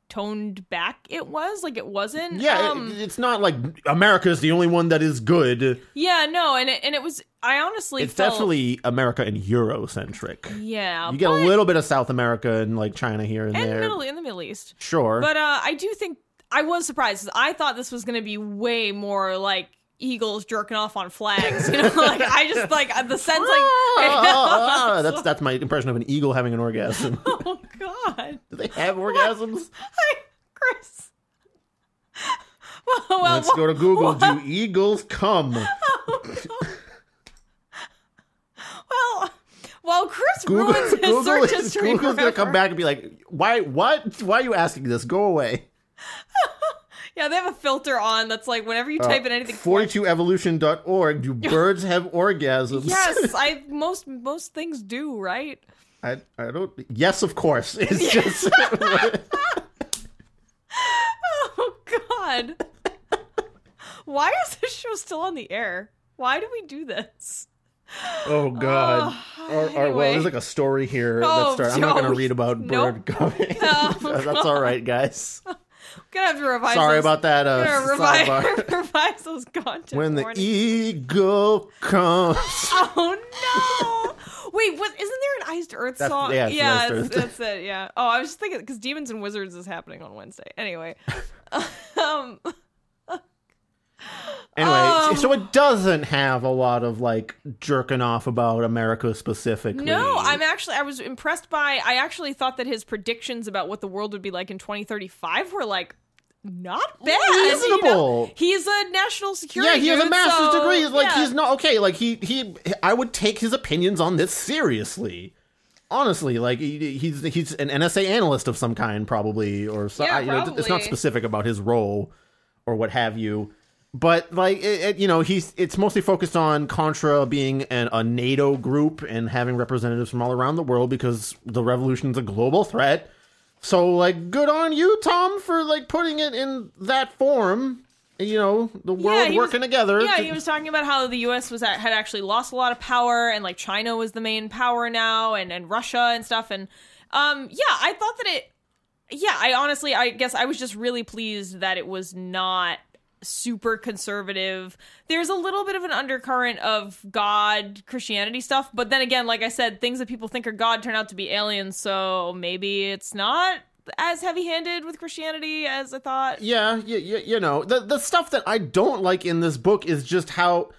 toned back it was. Like it wasn't. Yeah, it- Um, it's not like America is the only one that is good. yeah. No. And it, and it was. I honestly. It's felt, definitely America and Eurocentric. Yeah. You get but- a little bit of South America and like China here and, and there. Middle in the Middle East. Sure. But uh, I do think I was surprised. I thought this was going to be way more like eagles jerking off on flags. You know, like I just like the sense like. Ah, that's that's my impression of an eagle having an orgasm. oh God, Do they have orgasms? Hi, Chris. Well, well, Let's go to Google. What? Do eagles come? Well, well, Chris Google, ruins his Google search is, history. Google's gonna come back and be like, "Why? What? Why are you asking this? Go away." Yeah, they have a filter on that's like whenever Uh, you type in anything. 42evolution.org. Do birds have orgasms? Yes, I most most things do, right? I, I don't. Yes, of course. It's just. Oh God! Why is this show still on the air? Why do we do this? Oh God. Oh, Or- or- well, there's like a story here Oh, that starts. I'm not going to read about Nope. bird coming. Oh, That's all right, guys. We're gonna have to revise. Sorry those, about that. Uh, Gonna sidebar. revise, revise those content When the warnings. eagle comes. Oh no! Wait, what? Isn't there an Iced Earth That's- song? yeah, it's yeah, Iced it's- Earth. that's it. Yeah. Oh, I was just thinking because Demons and Wizards is happening on Wednesday. Anyway, um, Anyway, Um, so it doesn't have a lot of like jerking off about America specifically. no, I'm actually I was impressed by. I actually thought that his predictions about what the world would be like in 2035 were like not bad. you know? Reasonable. He's a national security. Yeah, he has a master's so, degree. Like yeah. he's not okay. Like he he. I would take his opinions on this seriously. Honestly, like he, he's he's an NSA analyst of some kind, probably, or so, Yeah, I- you know, it's not specific about his role or what have you. But like it, it- you know, he's it's mostly focused on Contra being an, a NATO group and having representatives from all around the world because the revolution's a global threat. So like, good on you, Tom, for like putting it in that form. You know, the world was- working together. Yeah, to- he was talking about how the U.S. was at, had actually lost a lot of power, and like China was the main power now, and and Russia and stuff. And um, yeah, I thought that it. Yeah, I honestly, I guess I was just really pleased that it was not super conservative. There's a little bit of an undercurrent of God Christianity stuff, but then again, like I said, things that people think are God turn out to be aliens, so maybe it's not as heavy-handed with Christianity as I thought. yeah, you, you, you know, the the stuff that I don't like in this book is just how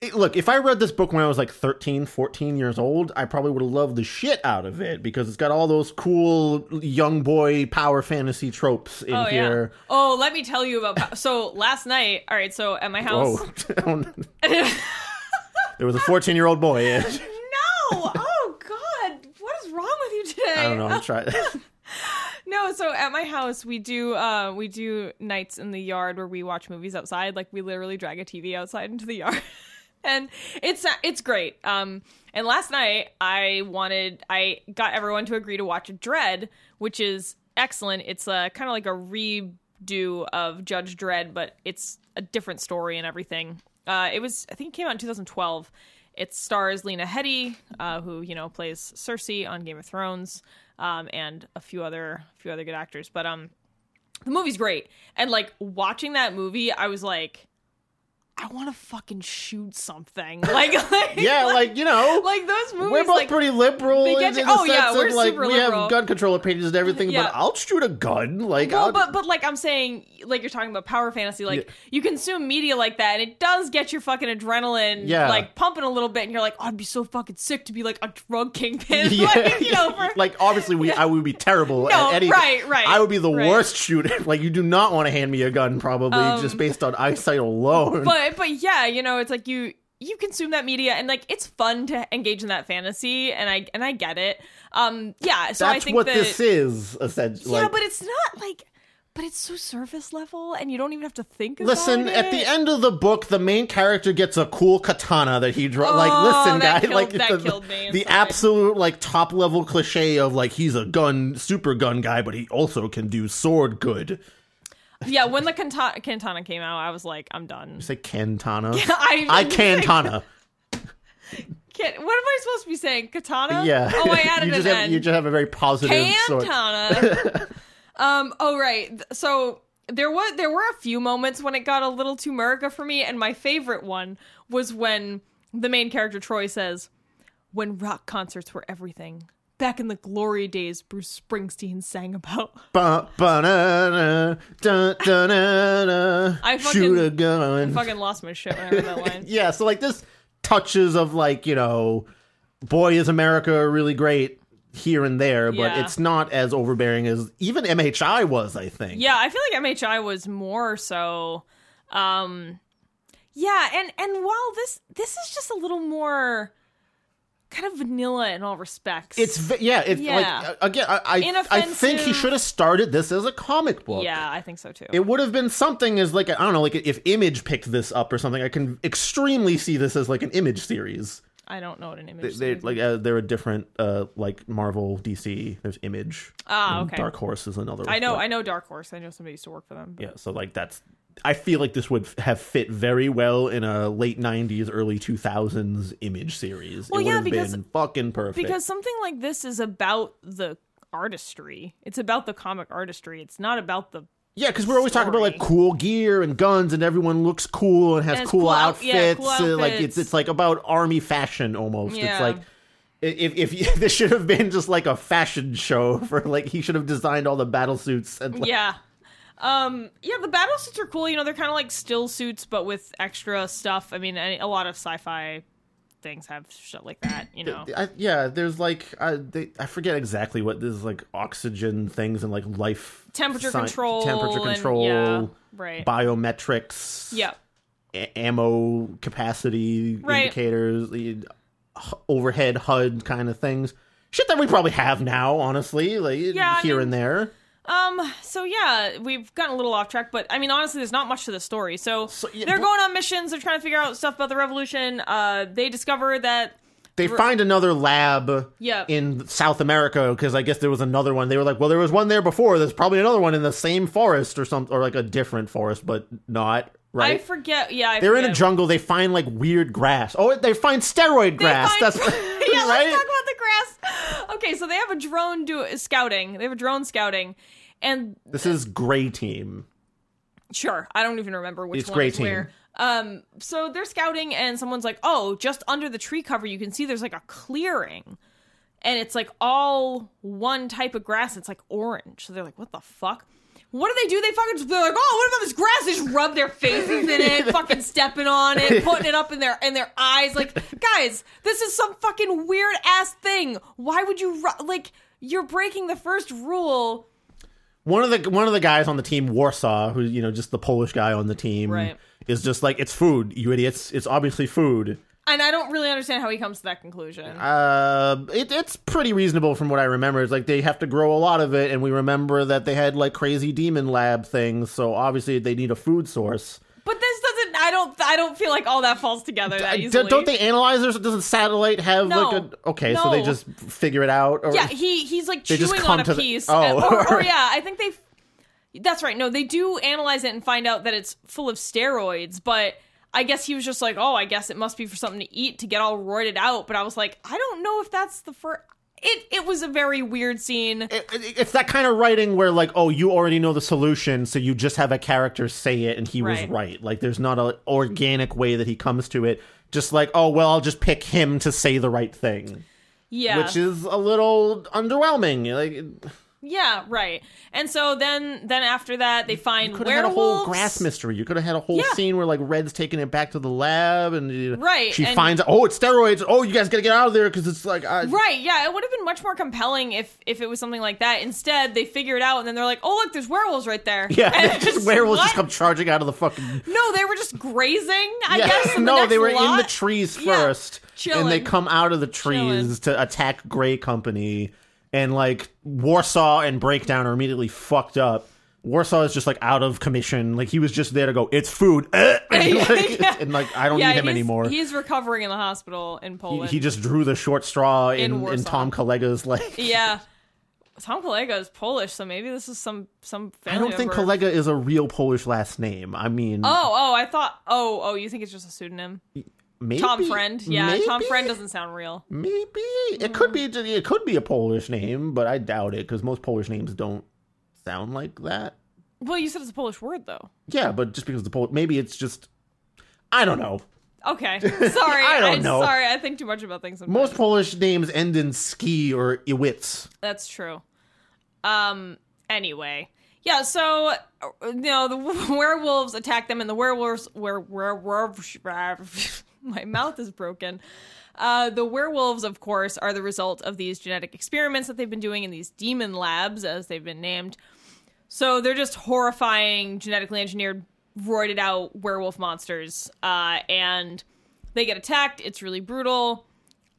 it- look, if I read this book when I was like 13, 14 years old, I probably would have loved the shit out of it because it's got all those cool young boy power fantasy tropes in Oh here. yeah. Oh, let me tell you about. So last night, all right. So at my house. There was a 14 year old boy. in. no. Oh God. What is wrong with you today? I don't know. I'm trying. No. So at my house, we do uh we do nights in the yard where we watch movies outside. Like we literally drag a TV outside into the yard. And it's it's great. Um, and last night I wanted I got everyone to agree to watch Dredd, which is excellent. It's a kind of like a redo of Judge Dredd, but it's a different story and everything. Uh, it was I think it came out in 2012. It stars Lena Headey, uh, who you know plays Cersei on Game of Thrones, um, and a few other few other good actors. But um, the movie's great, and like watching that movie, I was like. I want to fucking shoot something. Like, like Yeah, like you know, like those movies. we're both like, pretty liberal. they in, get you- in the oh, yeah, sense we're of, like super we liberal. have gun control opinions and everything. Yeah. But I'll shoot a gun. Like, Well, I'll, but but like I'm saying, like you're talking about power fantasy, like Yeah. you consume media like that, and it does get your fucking adrenaline Yeah. like pumping a little bit, and you're like, oh, I'd be so fucking sick to be like a drug kingpin, yeah, like, you know, for, like obviously we I would be terrible No, at any. right, right, I would be the right. worst shooter. Like you do not want to hand me a gun, probably Um, just based on eyesight alone. but but yeah, you know, it's like you you consume that media, and like it's fun to engage in that fantasy, and I and I get it. Um, yeah, so I That's think what that, this is essentially. Yeah, like, but it's not like, but it's so surface level, and you don't even have to think. Listen, about at the end of the book, the main character gets a cool katana that he draws. Oh, like, listen, that guy, killed- like that the, killed me the inside. absolute like top level cliche of like he's a gun, super gun guy, but he also can do sword good. Yeah, when the Kantana came out, I was like, I'm done. You say Kantana. I, I Kantana. Can't, what am I supposed to be saying? Katana? Yeah. Oh, I added you just an have you just have a very positive sort. Cantana. um. Oh right. So there was there were a few moments when it got a little too America for me, and my favorite one was when the main character Troy says, "When rock concerts were everything." Back in the glory days, Bruce Springsteen sang about. Ba, ba, na, na, dun, dun, na, na, I fucking- shoot a gun. Fucking lost my shit when I heard that line. yeah, so like this touches of like, you know, boy is America really great here and there, but Yeah. it's not as overbearing as even MHI was, I think. Yeah, I feel like MHI was more so um yeah, and and while this this is just a little more kind of vanilla in all respects. It's yeah, it's Yeah. like uh, again, I I, I think he should have started this as a comic book. Yeah, I think so too. It would have been something as like I don't know, like if Image picked this up or something. I can extremely see this as like an Image series. I don't know what an image they is. like uh, they're a different uh like Marvel DC. There's Image. Ah, okay. Dark Horse is another. I know like- I know Dark Horse. I know somebody used to work for them. but- Yeah, so like that's I feel like this would have fit very well in a late '90s, early 2000s image series. Well, it would yeah, have because- been fucking perfect. Because something like this is about the artistry. It's about the comic artistry. It's not about the yeah, because we're always talking about like cool gear and guns, and everyone looks cool and has And cool, cool outfits. yeah, cool uh, Like it's it's like about army fashion almost. Yeah. It's like. If if this should have been just like a fashion show for like he should have designed all the battle suits and like, yeah. Um yeah, the battle suits are cool. You know, they're kind of like still suits but with extra stuff. I mean, a lot of sci-fi things have shit like that, you know. I, yeah, there's like I they, I forget exactly what this is like oxygen things and like life Temperature sci- control temperature and- control, yeah, right. biometrics, Yeah. a- ammo capacity Right. indicators, the h- overhead HUD kind of things. Shit that we probably have now, honestly, like Yeah, I here mean- and there. Um. So yeah, we've gotten a little off track, but I mean, honestly, there's not much to the story. So, yeah, they're but- going on missions. They're trying to figure out stuff about the revolution. Uh, they discover that They find another lab Yeah. in South America because I guess there was another one. They were like, well, there was one there before. There's probably another one in the same forest or something, or like a different forest, but not right. I forget. Yeah, I They're in a jungle. They find like weird grass. Oh, they find steroid grass. find- That's yeah. right. Let's talk about the grass. Okay, so they have a drone do scouting. They have a drone scouting, and This is Gray Team. Sure, I don't even remember which It's one Grey is Team. where. Um, so they're scouting, and someone's like, "Oh, just under the tree cover, you can see there's like a clearing, and it's like all one type of grass. It's like orange." So they're like, "What the fuck?" What do they do? They fucking they're like, "Oh, what about this grass?" They just rub their faces in it, fucking stepping on it, putting it up in their in their eyes. Like, guys, this is some fucking weird ass thing. Why would you ru- like? You're breaking the first rule. One of the one of the guys on the team, Warsaw, who you know, just the Polish guy on the team, Right. is just like, it's food, you idiots. It's obviously food. And I don't really understand how he comes to that conclusion. Uh, it, it's pretty reasonable from what I remember. It's like they have to grow a lot of it, and we remember that they had like crazy demon lab things, so obviously they need a food source. But this doesn't. I don't. I don't feel like all that falls together that D- easily. don't they analyze this? Doesn't satellite have No. like a okay? So they just figure it out. Or, Yeah, he he's like chewing on a to the- piece. Oh. or, or yeah, I think they. That's right. No, they do analyze it and find out that it's full of steroids. But I guess he was just like, oh, I guess it must be for something to eat to get all roided out. But I was like, I don't know if that's the first. it it was a very weird scene. It- it- it's that kind of writing where like oh you already know the solution so you just have a character say it and he was Right. right like there's not a organic way that he comes to it just like oh well i'll just pick him to say the right thing yeah, which is a little underwhelming like yeah, right. And so then then after that they find could have had a whole grass mystery you could have had a whole Yeah. scene where like red's taking it back to the lab and uh, Right, she and- finds out oh it's steroids oh you guys gotta get out of there because it's like I, Right, yeah, it would have been much more compelling if if it was something like that. Instead, they figure it out and then they're like, "Oh, look, there's werewolves right there." yeah and just werewolves just come charging out of the fucking No, they were just grazing. I Yeah. guess. in the no, they were in the lot. trees Yeah. first, and they come out of the trees to attack Gray Company, and like Warsaw and Breakdown are immediately fucked up. Warsaw is just like out of commission. Like he was just there to go, it's food, eh," and, like, Yeah. and like I don't yeah, need him he's, anymore. He's recovering in the hospital in Poland. he just drew the short straw in, In in, Tom Kolega's like. yeah. Tom Kolega is Polish, so maybe this is some some. I don't think member. Kolega is a real Polish last name. I mean, Oh, oh, I thought. Oh, oh, you think it's just a pseudonym? Maybe Tom Friend. Yeah, Tom? Friend doesn't sound real. Maybe it could be it could be a Polish name, but I doubt it because most Polish names don't sound like that. Well, you said it's a Polish word, though. Yeah, but just because the Polish, maybe it's just I don't know. Okay, sorry. I don't I'm know. Sorry, I think too much about things. Sometimes. Most Polish names end in ski or iwitz. That's true. Um. Anyway, yeah. So you know the werewolves attack them, and the werewolves were werewolves. My mouth is broken. Uh, the werewolves, of course, are the result of these genetic experiments that they've been doing in these demon labs, as they've been named. So they're just horrifying, genetically engineered, roided out werewolf monsters, uh, and they get attacked. It's really brutal.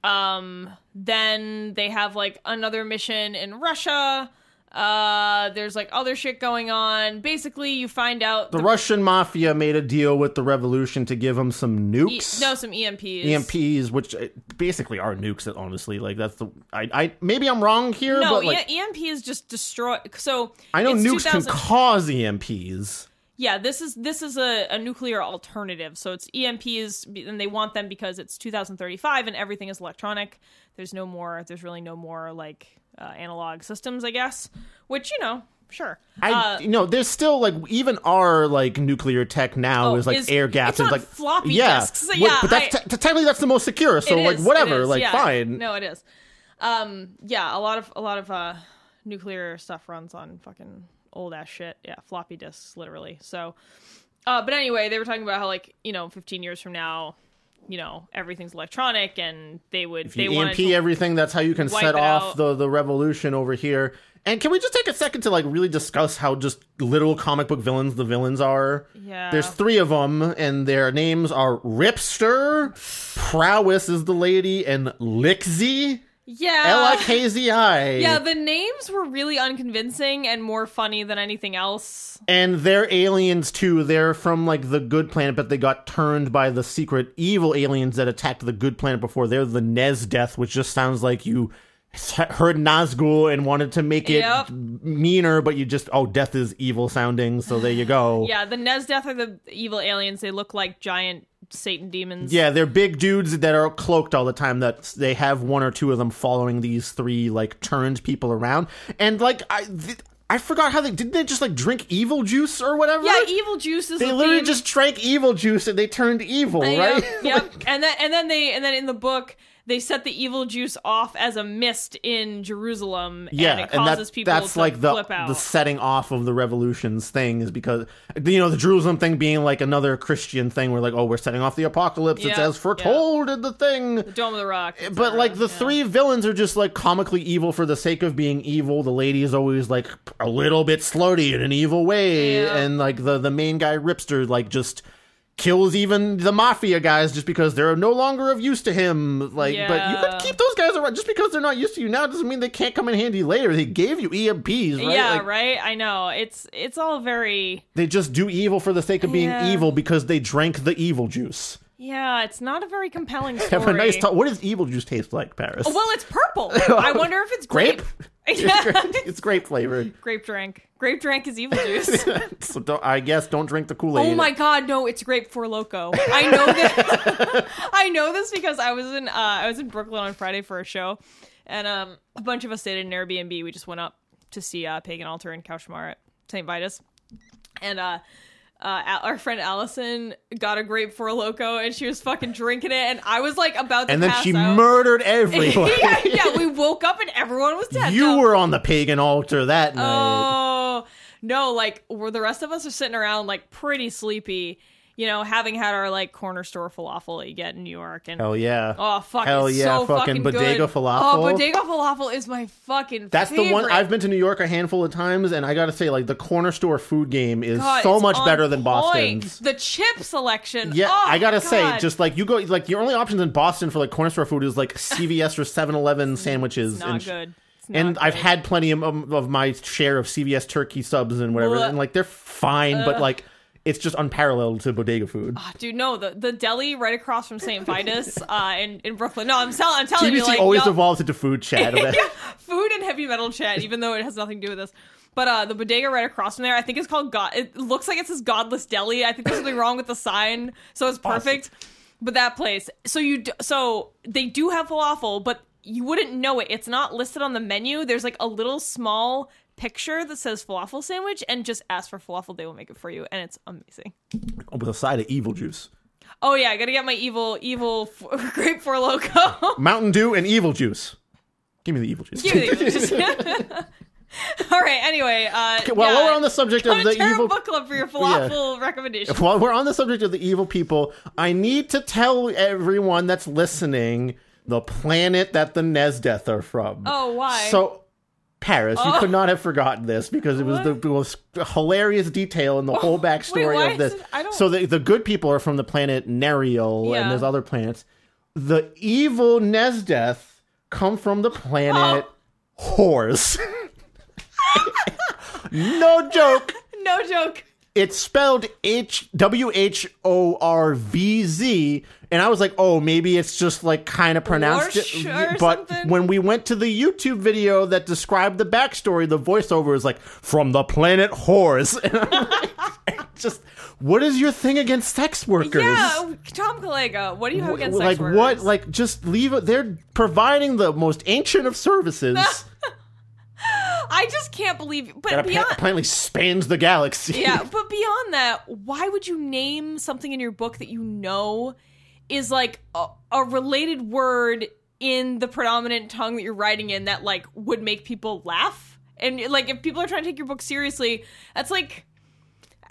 Um, then they have like another mission in Russia. Uh, there's like other shit going on. Basically, you find out The Russian mafia made a deal with the revolution to give them some E- nukes. no some EMPs. EMPs, which uh, basically are nukes. Honestly, like that's the I, I maybe I'm wrong here, No, but like E- EMPs just destroy. So I know nukes can cause E EMPs. Yeah, this is this is a, a nuclear alternative. So it's EMPs, and they want them because it's 2035 and everything is electronic. There's no more. There's really no more like uh, analog systems, I guess. Which you know, sure. I Uh, you know there's still like even our like nuclear tech now Oh, is like is- air gaps and like floppy yeah, disks. What- Yeah, but that's I- te- technically that's the most secure. So like is, whatever, is, like yeah. fine. No, it is. Um, yeah, a lot of a lot of uh, nuclear stuff runs on fucking old ass shit. Yeah, floppy disks, literally. So, uh, but anyway, they were talking about how like you know, 15 years from now, you know, everything's electronic, and they would If you wanted EMP to, everything, that's how you can set off out. the the revolution over here. And can we just take a second to like really discuss how just literal comic book villains the villains are? Yeah. There's three of them, and their names are Ripster, Prowess is the lady, and Likzi, yeah. L I K Z I. yeah, the names were really unconvincing and more funny than anything else. And they're aliens too. They're from like the good planet, but they got turned by the secret evil aliens that attacked the good planet before. They're the Nez Death, which just sounds like you heard Nazgul and wanted to make it Yep. meaner, but you just oh, death is evil sounding. So there you go. Yeah, the Nesdeath are the evil aliens. They look like giant Satan demons. Yeah, they're big dudes that are cloaked all the time. That they have one or two of them following these three like turned people around, and like I, th- I forgot how they didn't they just like drink evil juice or whatever. Yeah, evil juice is They literally theme. just drank evil juice and they turned evil, uh, right? Yep, yep. and then and then they and then in the book they set the evil juice off as a mist in Jerusalem, yeah, and it and causes that, people that's to like the flip out. the setting off of the revolutions thing is because you know the Jerusalem thing being like another Christian thing where like oh we're setting off the apocalypse it's as foretold in the thing. Dome of the Rock. But like the Yeah. three villains are just like comically evil for the sake of being evil. The lady is always like a little bit slutty in an evil way, Yeah. and like the the main guy Ripster like just kills even the mafia guys just because they're no longer of use to him. Like, but you could keep those guys around just because they're not used to you now doesn't mean they can't come in handy later. They gave you EMPs, right? Yeah, Like, right. I know it's it's all very They just do evil for the sake of being Yeah. evil because they drank the evil juice. yeah. It's not a very compelling story. Have a nice talk. What does evil juice taste like, Paris? Well, it's purple. I wonder if it's grape. grape. It's, grape. flavored. grape drink. Grape drink is evil juice. so don't, I guess don't drink the Kool Aid. Oh my god, no, it's grape Four Loko. I know this I know this because I was in uh I was in Brooklyn on Friday for a show. and um, a bunch of us stayed in an Airbnb. We just went up to see uh, Pagan Altar and Kaushmar at St. Vitus, and uh, uh, our friend Allison got a grape for a loco, and she was fucking drinking it, and I was like about to And then she out. murdered everyone. yeah, yeah, we woke up and everyone was dead. you No. were on the pagan altar that night. Oh no! Like, where the rest of us are sitting around, like pretty sleepy. You know, having had our like corner store falafel that you get in New York, and Hell yeah. oh fuck, Hell it's yeah, so fucking bodega good. Oh, falafel. Oh, bodega falafel is my fucking. That's the one. I've been to New York a handful of times, and I gotta say, like the corner store food game is God, so much better than point. Boston's. The chip selection. Yeah, oh, I gotta God. say, just like you go, like your only options in Boston for like corner store food is like CVS or 7-Eleven sandwiches. not and good. Not And I've had plenty of, of my share of CVS turkey subs and whatever, Ugh. and like they're fine, but like it's just unparalleled to bodega food. Ah, Dude, no, the, the deli right across from St. Vitus uh, in, in Brooklyn. No, I'm, tell, I'm telling you, TBC like, always y'all- evolves into food chat. that. food and heavy metal chat, even though it has nothing to do with this. But uh, the bodega right across from there, I think it's called God. It looks like it says Godless Deli. I think there's something wrong with the sign, so it's perfect. But that place, so you, d- so they do have falafel, but you wouldn't know it. It's not listed on the menu. There's like a little small picture that says falafel sandwich, and just ask for falafel. They will make it for you, and it's amazing. with a side of evil juice. Oh yeah, I gotta get my evil, evil f- grape Four Loko. Mountain Dew and evil juice. Give me the evil juice. Give me the- evil juice. All right. Anyway, uh, well, yeah, while we're on the subject of the evil book club for your falafel recommendation. while we're on the subject of the evil people, I need to tell everyone that's listening the planet that the Nesdeth are from. Oh, why? So, Paris, you could not have forgotten this because it was the most hilarious detail in the whole backstory why of this. it- So the, the good people are from the planet Neriel, Yeah. and there's other planets. The evil Nesdeth come from the planet Whores. no joke. no joke. It's spelled H W H O R V Z, and I was like, oh, maybe it's just like kind of pronounced. Warsh or but something? when we went to the YouTube video that described the backstory, the voiceover is like from the planet whores. And I'm like, just what is your thing against sex workers? Yeah, Tom Kolega. What do you have against like sex workers? what? Like just leave it. They're providing the most ancient of services. I just can't believe. But that beyond, apparently spans the galaxy. yeah, but beyond that, why would you name something in your book that you know is like a, a related word in the predominant tongue that you're writing in that like would make people laugh? And like, if people are trying to take your book seriously, that's like.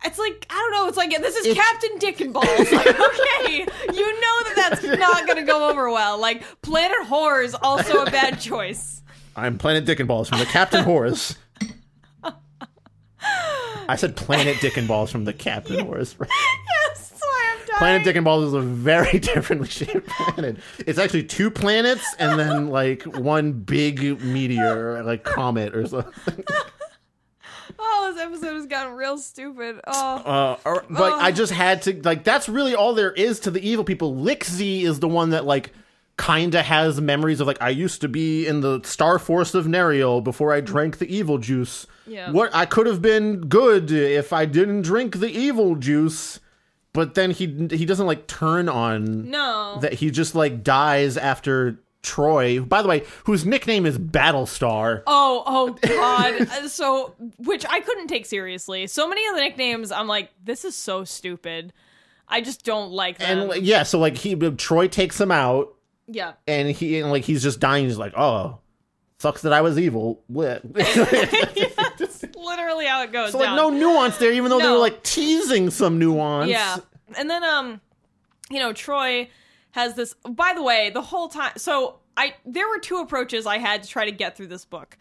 It's like I don't know. It's like this is It's- Captain Dick and Balls. Like, okay, you know that that's not going to go over well. Like Planet Horror is also a bad choice. I'm Planet Dick and Balls from the Captain Horse. I said Planet Dick and Balls from the Captain Horse. Yes, that's why I'm dying. Planet Dick and Balls is a very differently shaped planet. It's actually two planets and then like one big meteor, like comet or something. Oh, this episode has gotten real stupid. Oh, Uh, or, but I just had to like. That's really all there is to the evil people. Likzi is the one that like kind of has memories of like I used to be in the Star Force of Neriel before I drank the evil juice. Yeah. What I could have been good if I didn't drink the evil juice. But then he he doesn't like turn on no. that he just like dies after Troy. By the way, whose nickname is Battlestar. Oh, oh god. Uh, so, which I couldn't take seriously. So many of the nicknames, I'm like, this is so stupid. I just don't like them. And yeah, so like he Troy takes him out. Yeah. and he and like he's just dying. He's like, oh, sucks that I was evil. Lit. That's literally how it goes. so like no nuance there, even though they were like teasing some nuance. Yeah. And then um you know, Troy has this by the way, the whole time so I there were two approaches I had to try to get through this book.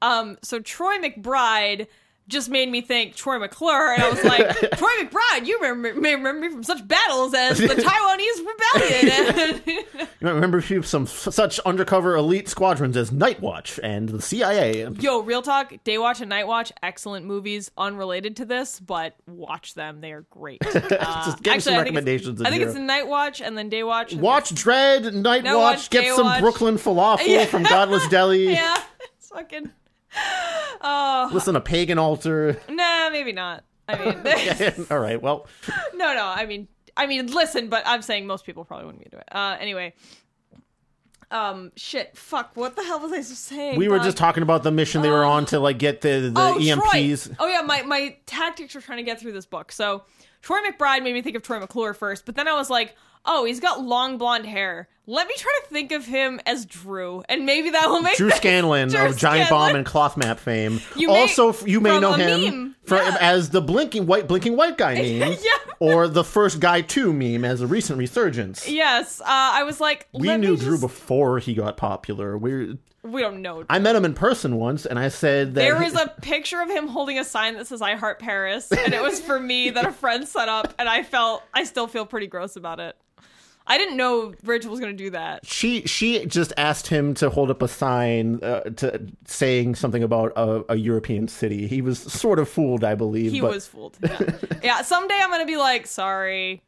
Um so Troy McBride just made me think Troy McClure, and I was like, Troy McBride, you remember, may remember me from such battles as the Taiwanese Rebellion. You might remember few- some such undercover elite squadrons as Night Watch and the CIA. Yo, real talk, Day Watch and Night Watch, excellent movies, unrelated to this, but watch them. They are great. Uh, Just give me some I think it's- recommendations in I think it's Night Watch and then Day Watch. Watch Dredd, Night Night Watch, Watch, get Day some Watch. Brooklyn falafel Yeah. from Godless Deli. Yeah, it's fucking. Oh, Listen to Pagan Altar. nah, maybe not. I mean, All right, well, no, no. I mean, I mean, listen, but I'm saying most people probably wouldn't be into it. Uh, anyway, um shit fuck what the hell was i saying We were God. just talking about the mission they were on to like get the, the oh, EMPs. Troy. Oh yeah, my my tactics were trying to get through this book. So Troy McBride made me think of Troy McClure first, but then I was like, oh, he's got long blonde hair. Let me try to think of him as Drew, and maybe that will make Drew Scanlon Drew of Giant Scanlon. Bomb and Cloth Map fame. You also, f- you may know him for, Yeah. as the blinking white blinking white guy meme, Yeah. or the first guy two meme as a recent resurgence. Yes, uh, I was like, We let me knew Drew just- before he got popular. We We don't know. I met him in person once, and I said that There he- is a picture of him holding a sign that says "I heart Paris," and it was for me that a friend set up, and I felt I still feel pretty gross about it. I didn't know Rachel was going to do that. she she just asked him to hold up a sign uh, to saying something about a, a European city. He was sort of fooled, I believe. He but was fooled. Yeah. yeah. Someday I'm going to be like, sorry.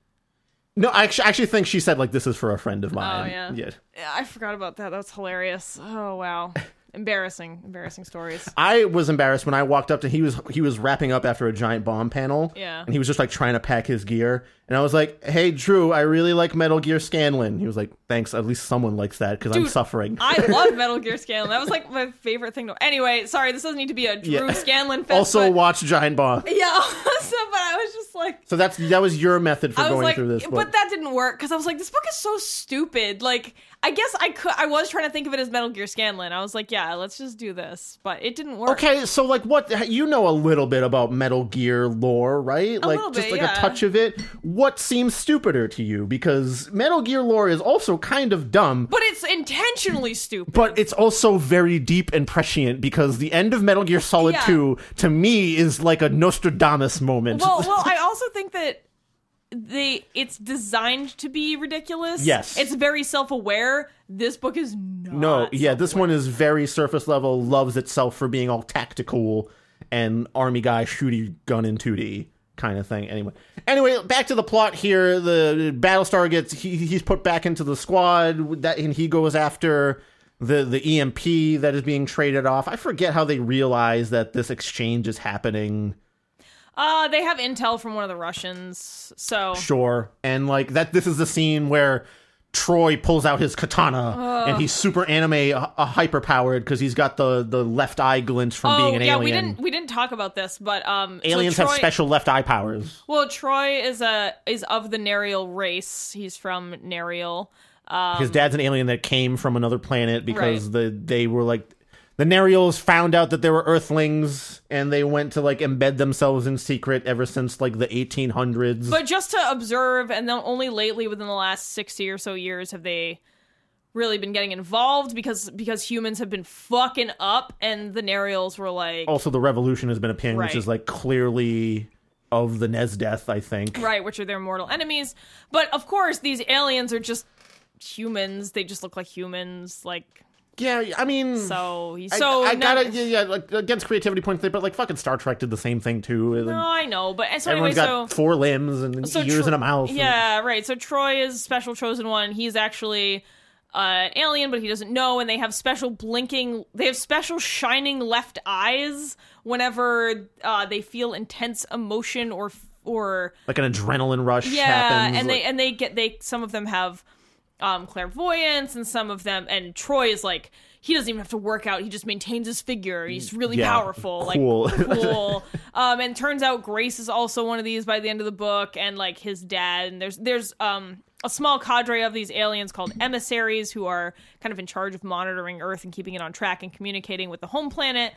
no. I actually, actually think she said like this is for a friend of mine. Oh, yeah. yeah. Yeah, I forgot about that. That was hilarious. Oh wow, embarrassing, embarrassing stories. I was embarrassed when I walked up to he was he was wrapping up after a giant bomb panel. Yeah. And he was just like trying to pack his gear. And I was like, Hey Drew, I really like Metal Gear Scanlon." He was like, Thanks, at least someone likes that because I'm suffering. I love Metal Gear Scanlon. That was like my favorite thing. To... Anyway, sorry, this doesn't need to be a Drew Yeah. Scanlon fest. also but... watch Giant Bomb. yeah. so, but I was just like, So that's that was your method for going like, through this book. but that didn't work because I was like, this book is so stupid. Like, I guess I could. I was trying to think of it as Metal Gear Scanlon. I was like, yeah, let's just do this, but it didn't work. Okay, so like what you know a little bit about Metal Gear lore, right? like little just bit, like yeah. a touch of it. What seems stupider to you? Because Metal Gear lore is also kind of dumb, But it's intentionally stupid. but it's also very deep and prescient because the end of Metal Gear Solid Yeah. 2 to me is like a Nostradamus moment. well, well, I also think that they it's designed to be ridiculous. Yes. it's very self-aware. This book is not. no, yeah, this one is very surface level, loves itself for being all tactical and army guy shooty gun in 2D kind of thing. Anyway, anyway, back to the plot here. The Battlestar gets he, he's put back into the squad that and he goes after the the EMP that is being traded off. I forget how they realize that this exchange is happening. Uh, they have intel from one of the Russians, so Sure. And like that this is the scene where Troy pulls out his katana and he's super anime uh, hyper powered because he's got the the left eye glint from oh being an yeah, alien. Yeah, we didn't we didn't talk about this, but um, so Aliens Troy- have special left eye powers. Well, Troy is a is of the Nariel race. He's from Nariel. Um, His dad's an alien that came from another planet because Right. the they were like the Nariels found out that there were Earthlings and they went to like embed themselves in secret ever since like the 1800s. but just to observe, and then only lately, within the last sixty or so years, have they really been getting involved because because humans have been fucking up, and the Nariels were like, also, the revolution has been appearing, which Right. is like clearly of the Nesdeath, I think. right, which are their mortal enemies. But of course, these aliens are just humans. They just look like humans. Like Yeah, I mean, so, I- so I, now- gotta yeah, yeah, like against creativity points, there, but like fucking Star Trek did the same thing too. and No, I know, but so anyway, Everyone's got so four limbs and so ears Tro- and a mouth. and- Yeah, right. So Troy is special chosen one. He's actually uh, an alien, but he doesn't know. And they have special blinking. They have special shining left eyes whenever uh, they feel intense emotion or or like an adrenaline rush yeah. happens. and like- they and they get they some of them have um, clairvoyance, and some of them and Troy is like. He doesn't even have to work out. He just maintains his figure. He's really Yeah, powerful. cool. Like cool. um, and turns out Grace is also one of these by the end of the book, and like his dad. And there's there's um a small cadre of these aliens called emissaries who are kind of in charge of monitoring Earth and keeping it on track and communicating with the home planet.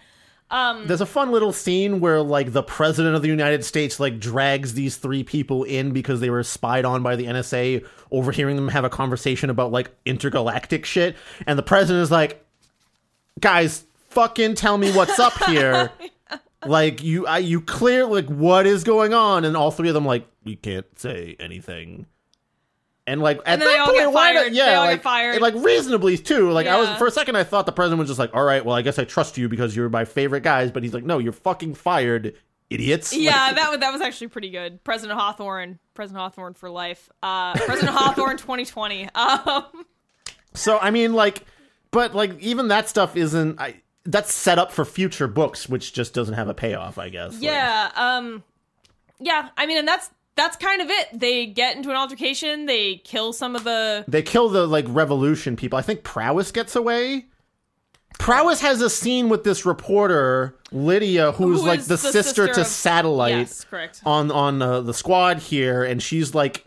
Um, There's a fun little scene where like the president of the United States like drags these three people in because they were spied on by the NSA, overhearing them have a conversation about like intergalactic shit, and the president is like, "Guys, fucking tell me what's up here." Like you, I, you clear like what is going on, and all three of them like we can't say anything. And like at then they that all point, get why not- yeah, They all get like, fired. like reasonably too. Like I was for a second, I thought the president was just like, "All right, well, I guess I trust you because you're my favorite guys." But he's like, "No, you're fucking fired, idiots." Yeah, Like, that was that was actually pretty good. President Hawthorne, President Hawthorne for life. Uh, President Hawthorne 2020. Um, so I mean, like, but like even that stuff isn't. I that's set up for future books, which just doesn't have a payoff. I guess. Like, yeah, um, yeah. I mean, and that's that's kind of it. They get into an altercation. They kill some of the. They kill the like revolution people. I think Prowess gets away. Prowess has a scene with this reporter Lydia, who's Who like the, the sister, sister to of- Satellite Yes, correct. on on uh, the squad here, and she's like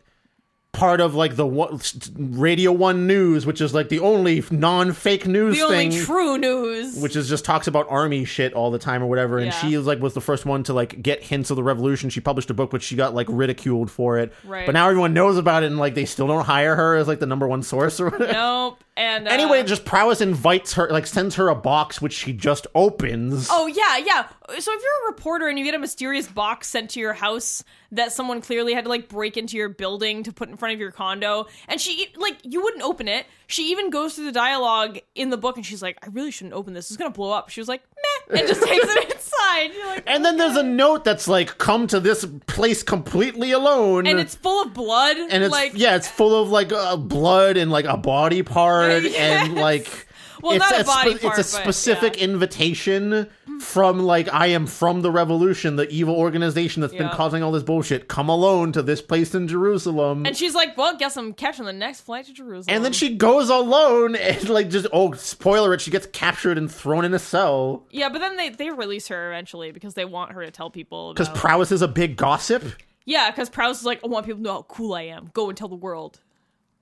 part of like the one, Radio One News, which is like the only non-fake news The thing. only true news. which is just talks about army shit all the time or whatever and Yeah. she is like was the first one to like get hints of the revolution she published a book which she got like ridiculed for it Right. but now everyone knows about it and like they still don't hire her as like the number one source or whatever nope. And uh, anyway just prowess invites her like sends her a box which she just opens Oh yeah, yeah. So if you're a reporter and you get a mysterious box sent to your house that someone clearly had to like break into your building to put in front of your condo, and she like you wouldn't open it. She even goes through the dialogue in the book and she's like, "I really shouldn't open this. It's gonna blow up." She was like, "Meh," and just takes it inside. You're like, and then there's a note that's like come to this place completely alone and it's full of blood. and it's like yeah it's full of like uh, blood and like a body part Yes. and like Well, it's not a body spe- part, it's a but, specific yeah. invitation from like I am from the revolution, the evil organization that's been causing all this bullshit. Come alone to this place in Jerusalem. And she's like, "Well, guess I'm catching the next flight to Jerusalem." And then she goes alone and like just oh spoiler it she gets captured and thrown in a cell yeah, but then they they release her eventually because they want her to tell people. because about- prowess is a big gossip. yeah, because Prowess is like, "I want people to know how cool I am. Go and tell the world."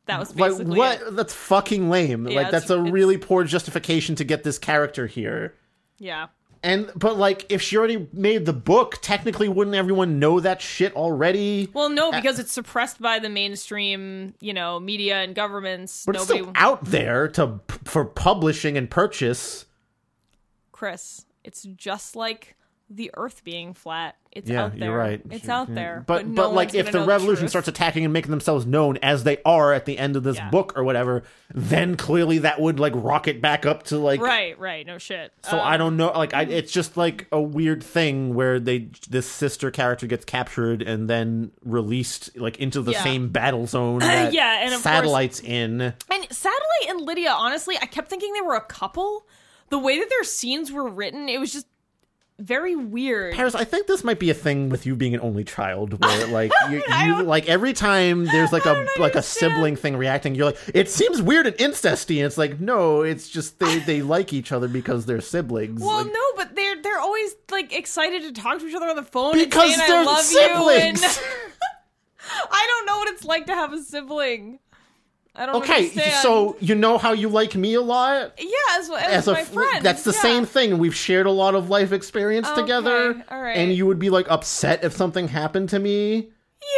That was Like what? it. That's fucking lame. Yeah, like that's a really poor justification to get this character here. Yeah. And but like if she already made the book, technically wouldn't everyone know that shit already? Well, no, because it's suppressed by the mainstream, you know, media and governments. But it's still out there to for publishing and purchase. Chris, it's just like the Earth being flat. It's Yeah, out there. you're right. It's Yeah. out there. But But, but, like if the revolution truth. starts attacking and making themselves known as they are at the end of this Yeah. book or whatever, then clearly that would like rocket back up to like right, right, no shit. So Um, I don't know. Like, I, it's just like a weird thing where they this sister character gets captured and then released like into the Yeah. same battle zone that Yeah, and of course- satellites in. And Satellite and Lydia, honestly, I kept thinking they were a couple. The way that their scenes were written, it was just very weird. Paris, I think this might be a thing with you being an only child, where like you, you like every time there's like a like a sibling thing reacting, you're like, it seems weird and incesty. And it's like, no, it's just they they like each other because they're siblings. Well, Like, no, but they're they're always like excited to talk to each other on the phone Because and saying they're I love siblings. you. And I don't know what it's like to have a sibling. I don't okay, understand. so you know how you like me a lot. yeah, as, as, as a my fr- friend, that's the yeah. same thing. We've shared a lot of life experience Okay, together, all right. and you would be like upset if something happened to me,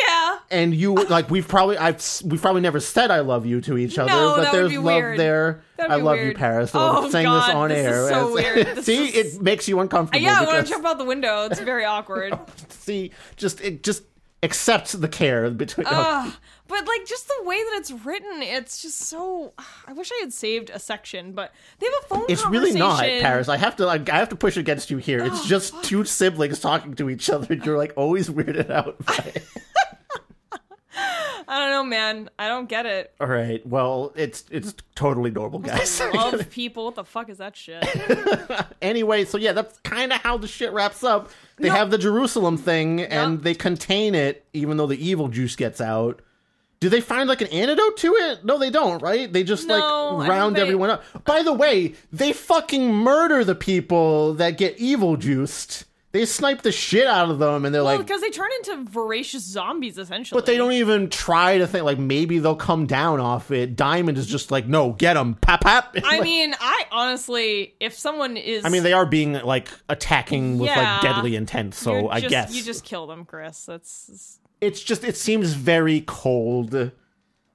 Yeah, and you like we've probably I've we've probably never said I love you to each other, No, but there's love weird. there. I love you. Paris. Oh, saying God, this on this is air. so As- weird. See, is- it makes you uncomfortable. yeah. I want to jump out the window. It's very awkward. see, just it just accept the care between. Ugh. but like just the way that it's written, it's just so. I wish I had saved a section, but they have a phone. it's really not. Paris. I have to like I have to push against you here. Oh, It's just two siblings talking to each other. and You're like always weirded out by it. I don't know, man. I don't get it. All right. Well, it's it's totally normal, guys. Love people. What the fuck is that shit? anyway, so yeah, that's kind of how the shit wraps up. They No. have the Jerusalem thing, and Yep. they contain it, even though the evil juice gets out. Do they find like an antidote to it? No, they don't. Right? They just No, like round they- everyone up. By the way, they fucking murder the people that get evil juiced. They snipe the shit out of them, and they're Well, like, because they turn into voracious zombies, essentially. But they don't even try to think like maybe they'll come down off it. Diamond is just like, no, get them, pap pap. I Like- mean, I honestly, if someone is, I mean, they are being like attacking with Yeah. like deadly intent. So I just- guess you just kill them, Chris. That's it's just it seems very cold.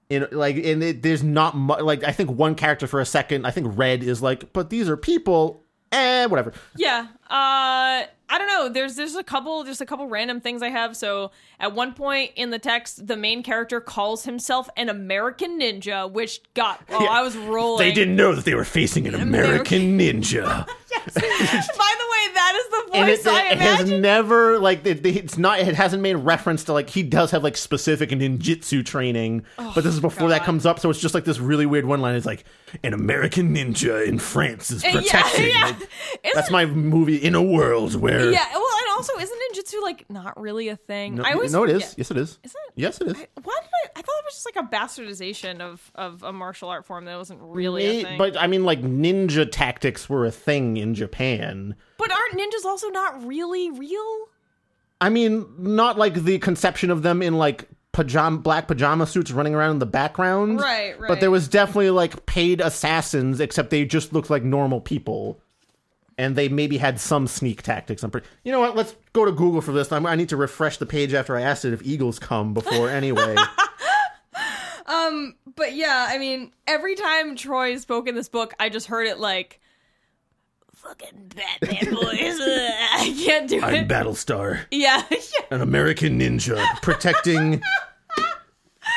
In like, and it, there's not much. Like, I think one character for a second, I think Red is like, but these are people. Eh, whatever. yeah. Uh, I don't know. There's there's a couple just a couple random things I have. So at one point in the text, the main character calls himself an American ninja, which got oh Yeah. I was rolling. They didn't know that they were facing an American ninja. By the way, that is the and voice it, I it has never like it, it's not it hasn't made reference to like he does have like specific ninjutsu training oh, but this is before that comes up so it's just like this really weird one line it's like an american ninja in france is protecting yeah. Like, that's my movie in a world where yeah. Well, and also, isn't ninjutsu like not really a thing? no, I always no it is forget. yes it is Is it? yes it is I, why did I? I thought it was just like a bastardization of of a martial art form that wasn't really a thing. but i mean like ninja tactics were a thing in japan But aren't ninjas also not really real? I mean, not like the conception of them in like pajama black pajama suits running around in the background. Right, right. But there was definitely like paid assassins, except they just looked like normal people. And they maybe had some sneak tactics. I'm pretty. You know what? Let's go to Google for this. I'm, I need to refresh the page after I asked it if eagles come before anyway. Um, but yeah, I mean, every time Troy spoke in this book, I just heard it like fucking Batman boys. I can't do it. I'm. Battlestar, yeah, yeah. an American ninja protecting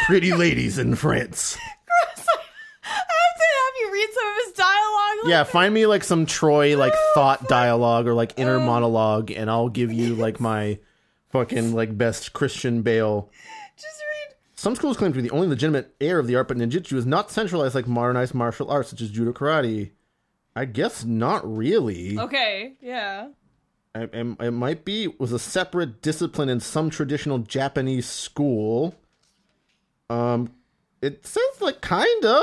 pretty ladies in France. I have to have you read some of his dialogue. Like, Yeah, find me like some Troy like thought dialogue or like inner monologue, and I'll give you like my fucking like best Christian Bale. just read. Some schools claim to be the only legitimate heir of the art, but ninjutsu is not centralized like modernized martial arts such as judo karate. I guess not really. Okay, yeah. I- I- it might be was a separate discipline in some traditional Japanese school. Um, it says like kinda.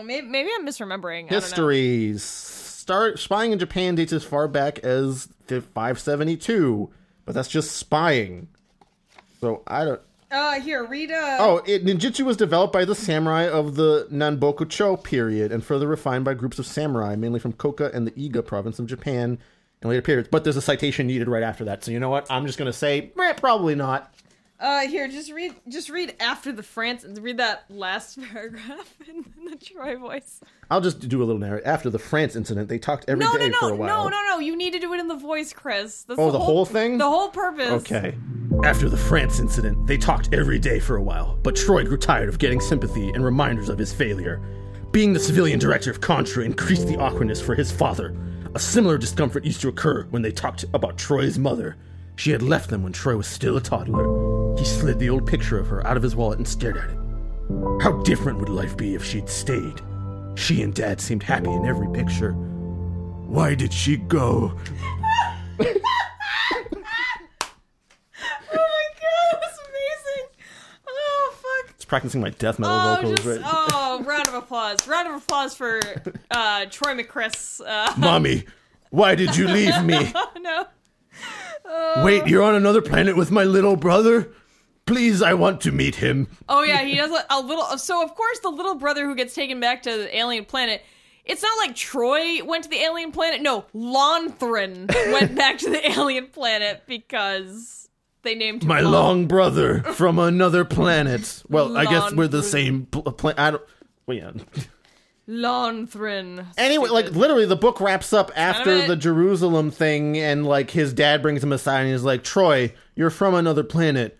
I don't know. Maybe, maybe I'm misremembering. Histories. Start spying in Japan dates as far back as the 572, but that's just spying. So I don't. Uh, here, read. Uh, Oh, it, ninjutsu was developed by the samurai of the Nanbokucho period and further refined by groups of samurai, mainly from Koka and the Iga province of Japan in later periods. But there's a citation needed right after that. So you know what? I'm just gonna say, eh, probably not. Uh, here, just read. Just read after the France and read that last paragraph in, in the Troy voice. I'll just do a little narrative. After the France incident, they talked every day No, no, for no, a while. no, no, no. You need to do it in the voice, Chris. That's Oh, the whole thing? The whole purpose. Okay. After the France incident, they talked every day for a while, but Troy grew tired of getting sympathy and reminders of his failure. Being the civilian director of Contra increased the awkwardness for his father. A similar discomfort used to occur when they talked about Troy's mother. She had left them when Troy was still a toddler. He slid the old picture of her out of his wallet and stared at it. How different would life be if she'd stayed? She and Dad seemed happy in every picture. Why did she go? Oh my god, that's amazing. Oh fuck. It's practicing my death metal Oh, vocals just, right oh, round of applause. Round of applause for uh, Troy McChris. Uh, Mommy, why did you leave me? oh Wait, you're on another planet with my little brother? Please, I want to meet him. Oh yeah, he does a, a little. So of course, the little brother who gets taken back to the alien planet. It's not like Troy went to the alien planet. No, Lonthrin went back to the alien planet because they named him My Lon. long brother from another planet. Well, I guess we're the same pl- planet. I don't. Well, yeah. Lonthrin. Anyway, like literally, the book wraps up after the Jerusalem thing, and like his dad brings him aside, and he's like, "Troy, you're from another planet."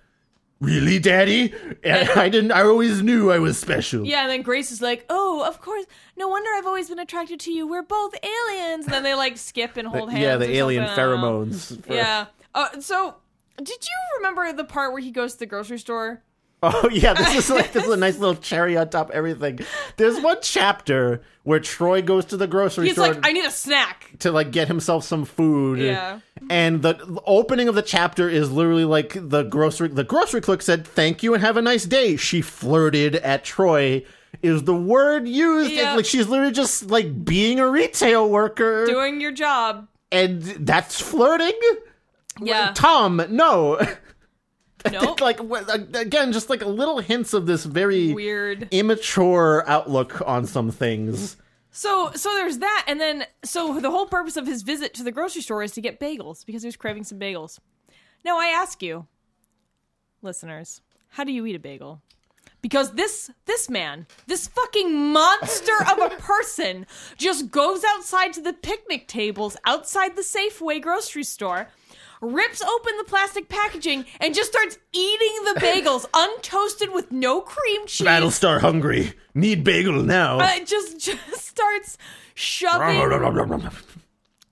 Really, Daddy? And I didn't. I always knew I was special. Yeah, and then Grace is like, "Oh, of course. No wonder I've always been attracted to you. We're both aliens." And then they like skip and hold hands. yeah, the alien something. I don't know. pheromones. for- Yeah. Uh, so, did you remember the part where he goes to the grocery store? Oh yeah, this is like this is a nice little cherry on top of everything. There's one chapter where Troy goes to the grocery store. He's store like, "I need a snack." to like get himself some food. Yeah. And the, the opening of the chapter is literally like the grocery the grocery clerk said, "Thank you and have a nice day." She flirted at Troy. Is the word used? Yeah. Like she's literally just like being a retail worker, Doing your job. and that's flirting. Yeah. Tom, no. Nope. like again, just like little hints of this very Weird. immature outlook on some things. So, so there's that, and then so the whole purpose of his visit to the grocery store is to get bagels because he was craving some bagels. Now, I ask you, listeners, how do you eat a bagel? Because this this man, this fucking monster of a person, just goes outside to the picnic tables outside the Safeway grocery store, rips open the plastic packaging, and just starts eating the bagels untoasted with no cream cheese. Battlestar hungry. Need bagel now. Uh, just just starts shoving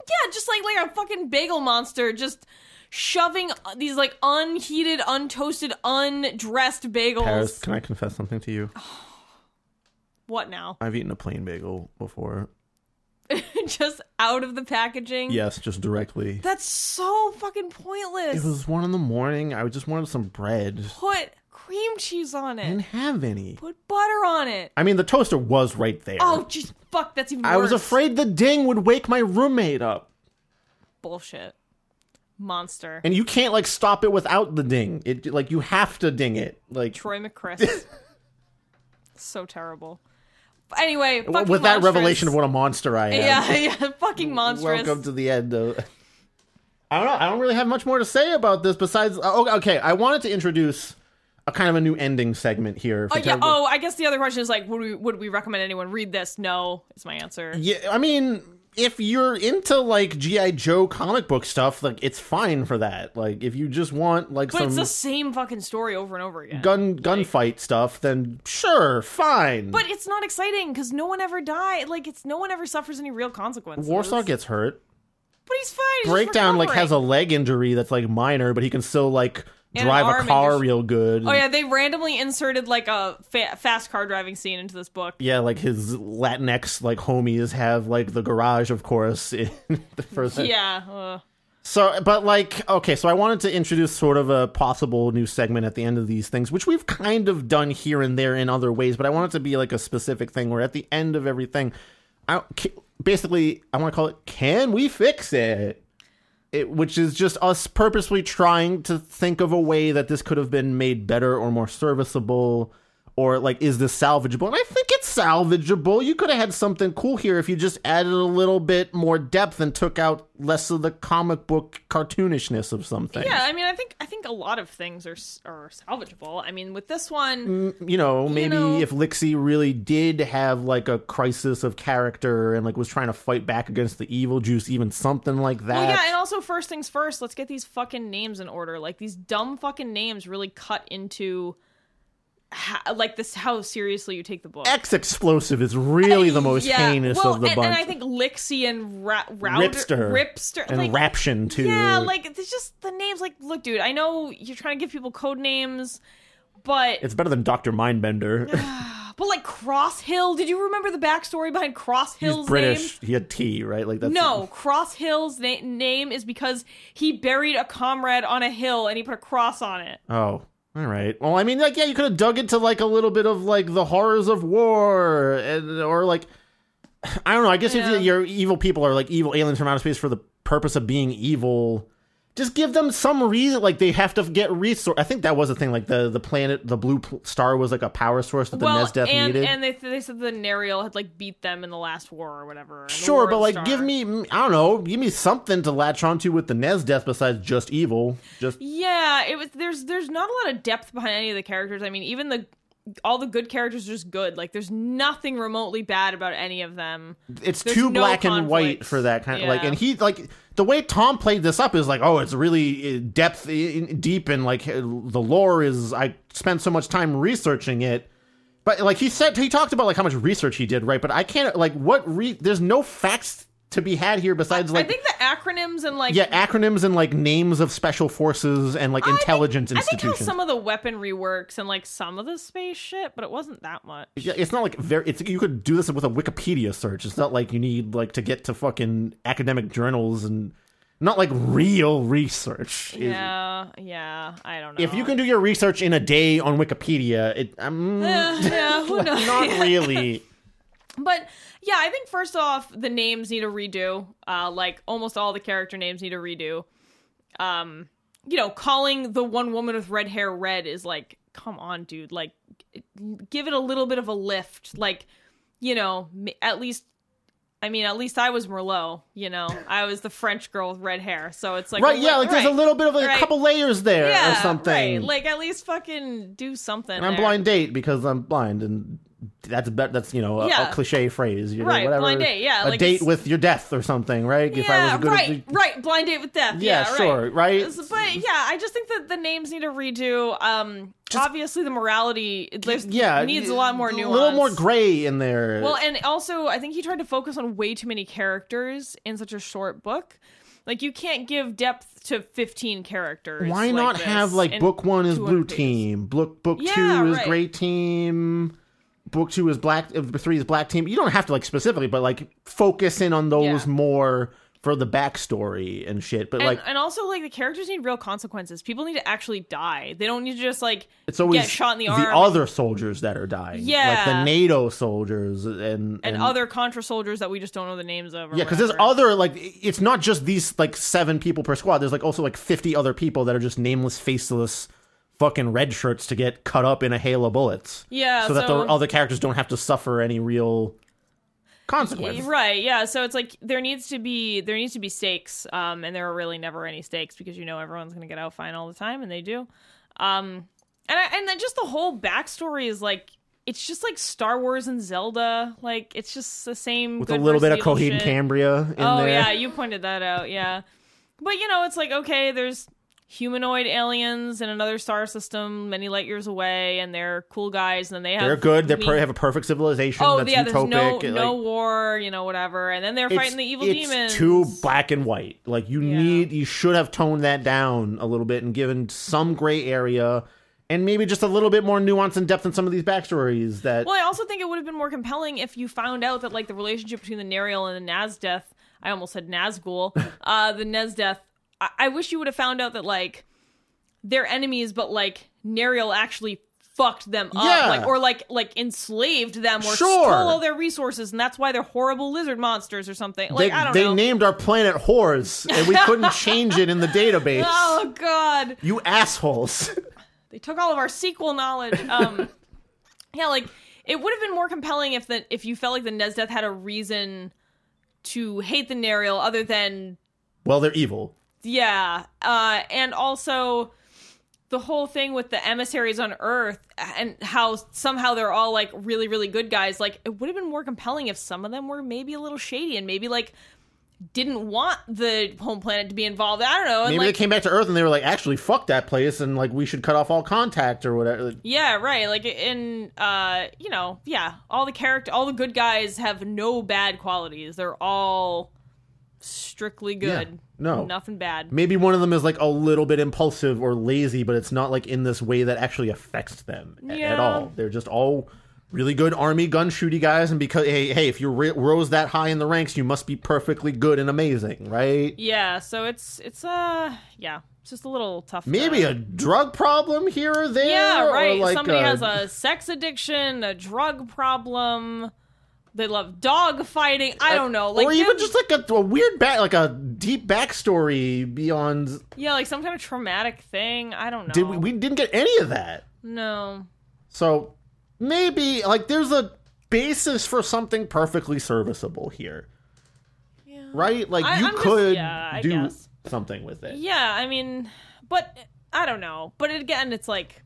yeah, just like like a fucking bagel monster, just shoving these like unheated, untoasted, undressed bagels. Paris, can I confess something to you? What now? I've eaten a plain bagel before. just out of the packaging. Yes, just directly. That's so fucking pointless. It was one in the morning. I just wanted some bread. Put cream cheese on it. I didn't have any. Put butter on it. I mean, the toaster was right there. Oh, jeez, fuck, that's even worse. I was afraid the ding would wake my roommate up. Bullshit. Monster. And you can't like stop it without the ding. It like you have to ding it. Like Troy McChrist. so terrible. Anyway, with that revelation of what a monster I am. Yeah, yeah, fucking monstrous. Welcome to the end of. I don't know. I don't really have much more to say about this besides. Oh, okay. I wanted to introduce a kind of a new ending segment here. Oh yeah. Oh, I guess the other question is like, would we would we recommend anyone read this? No, is my answer. Yeah, I mean, if you're into like GI Joe comic book stuff, like it's fine for that. Like if you just want like some. It's the same fucking story over and over again. gun gunfight stuff, then sure, fine. But it's not exciting because no one ever died. Like it's no one ever suffers any real consequences. Warsaw gets hurt. but he's fine. He's just Breakdown like has a recovering. leg injury that's like minor, but he can still like drive a car real good. Oh yeah, they randomly inserted like a fa- fast car driving scene into this book. Yeah, like his Latinx like homies have like the garage, of course. In the first, Yeah. Uh, So, but like, okay, so I wanted to introduce sort of a possible new segment at the end of these things, which we've kind of done here and there in other ways, but I want it to be like a specific thing where at the end of everything, I basically I want to call it "Can we fix it?" It, which is just us purposely trying to think of a way that this could have been made better or more serviceable or like is this salvageable and i think it's salvageable you could have had something cool here if you just added a little bit more depth and took out less of the comic book cartoonishness of something yeah, I mean, I think I think a lot of things are are salvageable. I mean, with this one, mm, you know maybe know- if Likzi really did have like a crisis of character and like was trying to fight back against the evil juice even something like that well, yeah, and also first things first, let's get these fucking names in order. Like these dumb fucking names really cut into ha- like this how seriously you take the book. X explosive is really the most Yeah, heinous well, of the and, bunch. and I think Likzi and Ra- Router, Ripster. Ripster, and like, Raption too. Yeah, like it's just the names. Like, look, dude, I know you're trying to give people code names, but it's better than Doctor Mindbender. but like Cross Hill. Did you remember the backstory behind Cross He's British. name? He had T, right? Like that's No, Cross Hill's na- name is because he buried a comrade on a hill and he put a cross on it. Oh, all right. Well, I mean, like, yeah, you could have dug into like a little bit of like the horrors of war, and, or like, I don't know. I guess Yeah. if your evil people are like evil aliens from outer space for the purpose of being evil, just give them some reason. Like they have to get resource. I think that was the thing. Like the the planet, the blue pl- star was like a power source that the well, and needed. and they they said the Nerial had like beat them in the last war or whatever. Sure, but like, Star. give me, I don't know, give me something to latch onto with the Nesdeath besides just evil. Just Yeah, it was. There's there's not a lot of depth behind any of the characters. I mean, even the all the good characters are just good. Like, there's nothing remotely bad about any of them. it's There's too no black and white for that kind of like and he like the way tom played this up is like oh it's really uh, depth in, deep and like uh, the lore is i spent so much time researching it but like he said he talked about like how much research he did right but i can't like what re there's no facts to be had here besides like I think the acronyms and like yeah acronyms and like names of special forces and like I think- intelligence I think how institutions some of the weaponry works and like some of the space shit, but it wasn't that much. Yeah, it's not like very. It's you could do this with a Wikipedia search. It's not like you need like to get to fucking academic journals and not like real research. Yeah, yeah. I don't know. If you can do your research in a day on Wikipedia, it um, yeah, yeah, who knows? not really. But yeah, I think first off, the names need a redo. Uh, like almost all the character names need a redo. Um, you know, calling the one woman with red hair red is like, come on, dude. Like, give it a little bit of a lift. Like, you know, at least. I mean, at least I was Merlot, you know. I was the French girl with red hair, so it's like right? Yeah, like there's a little bit of like, right. a couple layers there yeah, or something. Right. Like at least fucking do something. and I'm there. blind date because I'm blind and that's be- that's you know a, Yeah. a cliche phrase, you know, Right, whatever. blind date, yeah, a like date it's- with your death or something, right? if I yeah, was good right, at right. Blind date with death. Yeah, Yeah, sure, right? S- But yeah, I just think that the names need a redo. Um, obviously the morality there's yeah, needs a lot more nuance. a little more gray in there. Well, and also I think he tried to focus on way too many characters in such a short book. Like you can't give depth to 15 characters. Why like not have like book one is blue pages. team, book book Yeah, two is right. gray team, book two is black, uh, three is black team. You don't have to like specifically, but like focus in on those Yeah. more for the backstory and shit. But And, like and also like the characters need real consequences. People need to actually die. They don't need to just like it's always get shot in the arm. The other soldiers that are dying, yeah, like the NATO soldiers and and, other Contra soldiers that we just don't know the names of. or Yeah, because there's other like it's not just these like seven people per squad. There's like also like fifty other people that are just nameless, faceless, fucking red shirts to get cut up in a hail of bullets. Yeah, so that the other characters don't have to suffer any real consequence. Right, yeah. So it's like there needs to be there needs to be stakes, um, and there are really never any stakes because you know everyone's gonna get out fine all the time, and they do. Um, and I, and then just the whole backstory is like it's just like Star Wars and Zelda, like it's just the same With a little bit of Coheed and. Cambria in Oh there. yeah, you pointed that out. Yeah, but you know it's like okay, there's humanoid aliens in another star system many light years away, and they're cool guys, and then they have They're good. They per- have a perfect civilization. Oh that's yeah, there's no utopic. no like, war, you know, whatever, and then they're fighting the evil it's demons. too black and white. Like you Yeah. need, you should have toned that down a little bit and given some gray area, and maybe just a little bit more nuance and depth in some of these backstories. That Well, I also think it would have been more compelling if you found out that like the relationship between the Nerial and the Nazdeth. I almost said Nazgul. uh, the Nezdeth. I-, I wish you would have found out that like they're enemies, but like Nerial actually fucked them up, Yeah. like or like like enslaved them or Sure. stole all their resources, and that's why they're horrible lizard monsters or something. Like they, I don't they know. named our planet whores, and we couldn't change it in the database. oh God. You assholes! They took all of our sequel knowledge. Um, yeah, like it would have been more compelling if the if you felt like the Nezdeth had a reason to hate the Nerial other than well, they're evil. Yeah, uh, and also the whole thing with the emissaries on Earth and how somehow they're all like really really good guys. Like it would have been more compelling if some of them were maybe a little shady and maybe like didn't want the home planet to be involved. I don't know. And Maybe like, they came back to Earth and they were like, "Actually, fuck that place," and like we should cut off all contact or whatever. Yeah, right. Like in uh, you know, yeah, all the character all the good guys have no bad qualities. They're all strictly good. no. Nothing bad. Maybe one of them is like a little bit impulsive or lazy, but it's not like in this way that actually affects them a- at all. They're just all really good army gun shooty guys, and because hey, hey, if you ri- rose that high in the ranks, you must be perfectly good and amazing, right? Yeah, so it's it's uh yeah, it's just a little tough. to- Maybe a drug problem here or there. Yeah, or right. like Somebody a- has a sex addiction, a drug problem. They love dog fighting. I don't know. Like or even just like a, a weird back, like a deep backstory beyond. yeah, like some kind of traumatic thing. I don't know. Did we, we didn't get any of that? No. So maybe like there's a basis for something perfectly serviceable here, Yeah. right? Like I- you I'm just- could yeah, do guess. something with it. Yeah, I mean, but I don't know. But again, it's like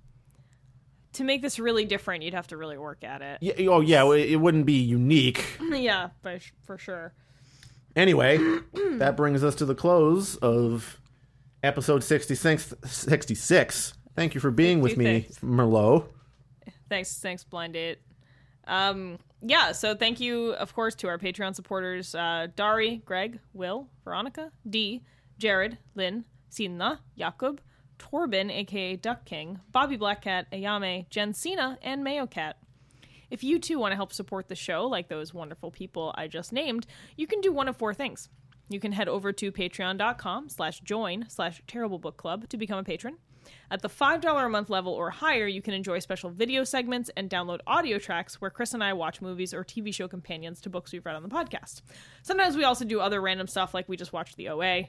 to make this really different, you'd have to really work at it. Yeah, oh yeah, it, it wouldn't be unique. Yeah, for, for sure. Anyway, that brings us to the close of episode 66. 66. Thank you for being with me, Thanks. Merlot. Thanks, thanks, Blind Date. Um, yeah, so thank you, of course, to our Patreon supporters uh, Dari, Greg, Will, Veronica, D, Jared, Lynn, Sina, Jakub, Torben, aka Duck King, Bobby Blackcat, Ayame, Jen Cena, and Mayo Cat. If you too want to help support the show, like those wonderful people I just named, you can do one of four things. You can head over to patreon.com slash join slash terrible book club to become a patron. At the $5 a month level or higher, you can enjoy special video segments and download audio tracks where Chris and I watch movies or TV show companions to books we've read on the podcast. Sometimes we also do other random stuff like we just watched the OA.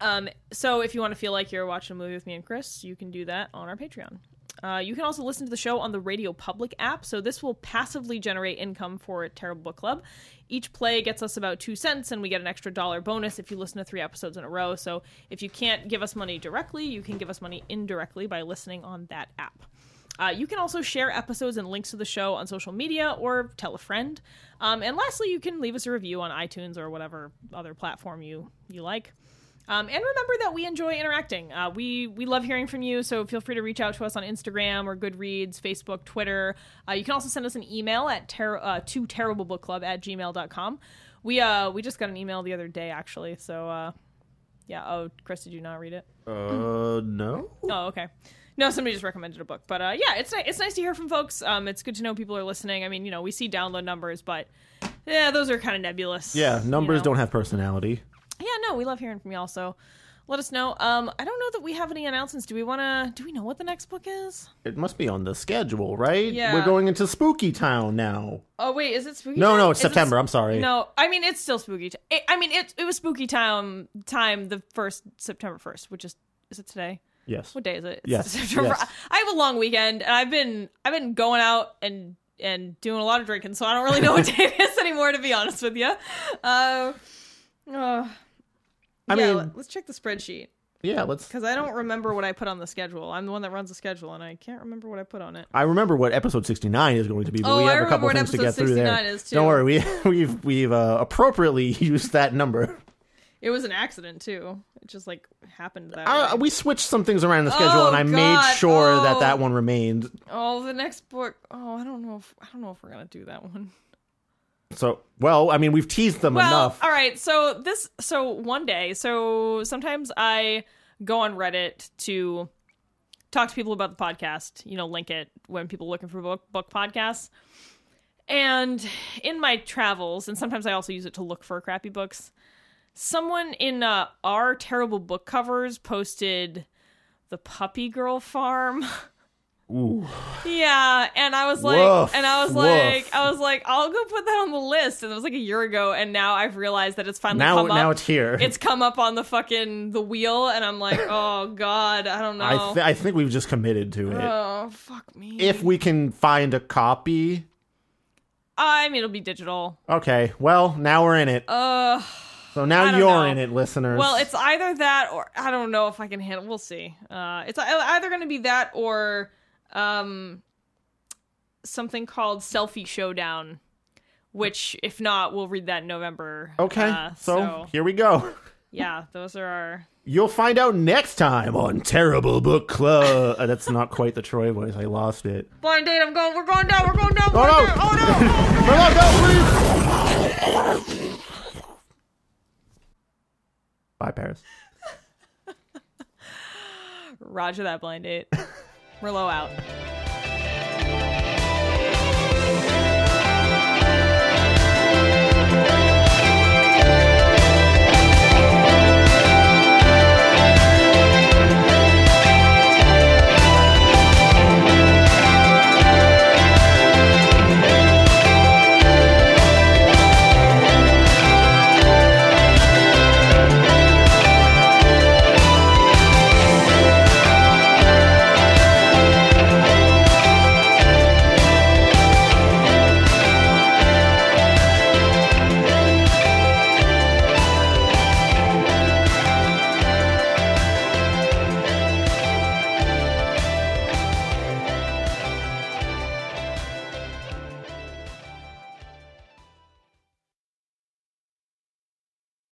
Um, so if you want to feel like you're watching a movie with me and Chris, you can do that on our Patreon. Uh, you can also listen to the show on the Radio Public app, so this will passively generate income for Terrible Book Club. Each play gets us about two cents, and we get an extra dollar bonus if you listen to three episodes in a row. So if you can't give us money directly, you can give us money indirectly by listening on that app. Uh, you can also share episodes and links to the show on social media or tell a friend. Um, and lastly, you can leave us a review on iTunes or whatever other platform you you like. Um, and remember that we enjoy interacting. Uh, we we love hearing from you, so feel free to reach out to us on Instagram or Goodreads, Facebook, Twitter. Uh, you can also send us an email at ter- uh, to terriblebookclub at gmail.com. We uh we just got an email the other day actually, so uh, yeah. Oh, Chris, did you not read it? Uh, no. Oh, okay. No, somebody just recommended a book, but uh, yeah, it's ni- it's nice to hear from folks. Um, it's good to know people are listening. I mean, you know, we see download numbers, but yeah, those are kind of nebulous. Yeah, numbers you know? don't have personality. Yeah, no, we love hearing from y'all. So let us know. Um, I don't know that we have any announcements. Do we want to? Do we know what the next book is? It must be on the schedule, right? Yeah. We're going into Spooky Town now. Oh wait, is it spooky? No, time? no, it's Is it September. s- I'm sorry. No, I mean it's still spooky. T- it, I mean it. It was spooky time. Time the first September first, which is is it today? Yes. What day is it? Yes, September. yes. I have a long weekend, and I've been I've been going out and and doing a lot of drinking, so I don't really know what day it is anymore, to be honest with you. Uh, uh, I yeah, mean- let- let's check the spreadsheet Yeah, let's. because I don't remember what I put on the schedule. I'm the one that runs the schedule, and I can't remember what I put on it. I remember what episode 69 is going to be, but Oh, we I have a couple things to get through there. 69 is, too. Don't worry, we we've we've uh, appropriately used that number. It was an accident too. It just like happened that Uh, way. we switched some things around in the schedule, Oh, and I made God. sure that Oh. that one remained. Oh, the next book. Oh, I don't know if I don't know if we're gonna do that one. So, well, I mean, we've teased them Well, enough. all right. So this, so one day, so sometimes I go on Reddit to talk to people about the podcast. You know, link it when people are looking for book book podcasts. And in my travels, and sometimes I also use it to look for crappy books. Someone in uh, our terrible book covers posted the Puppy Girl Farm. Ooh. Yeah, and I was like, Woof, and I was woof. like, I was like, I'll go put that on the list, and it was like a year ago, and now I've realized that it's finally Now, come now up. it's here. It's come up on the fucking the wheel, and I'm like, oh god, I don't know. I, th- I think we've just committed to it. oh fuck me. if we can find a copy, I mean, it'll be digital. okay. Well, now we're in it. Uh, so now you're know. in it, listeners. well, it's either that or I don't know if I can handle. We'll see. Uh, it's either going to be that or um something called Selfie Showdown. Which, if not, we'll read that in November. okay. Uh, so here we go. yeah, those are our You'll find out next time on Terrible Book Club. Uh, that's not quite the Troy voice. I lost it. blind date. I'm going. We're going down. We're going down. Oh we're no! going down. Oh no! no, no, please! Bye, Paris. Roger that blind date. We're low out.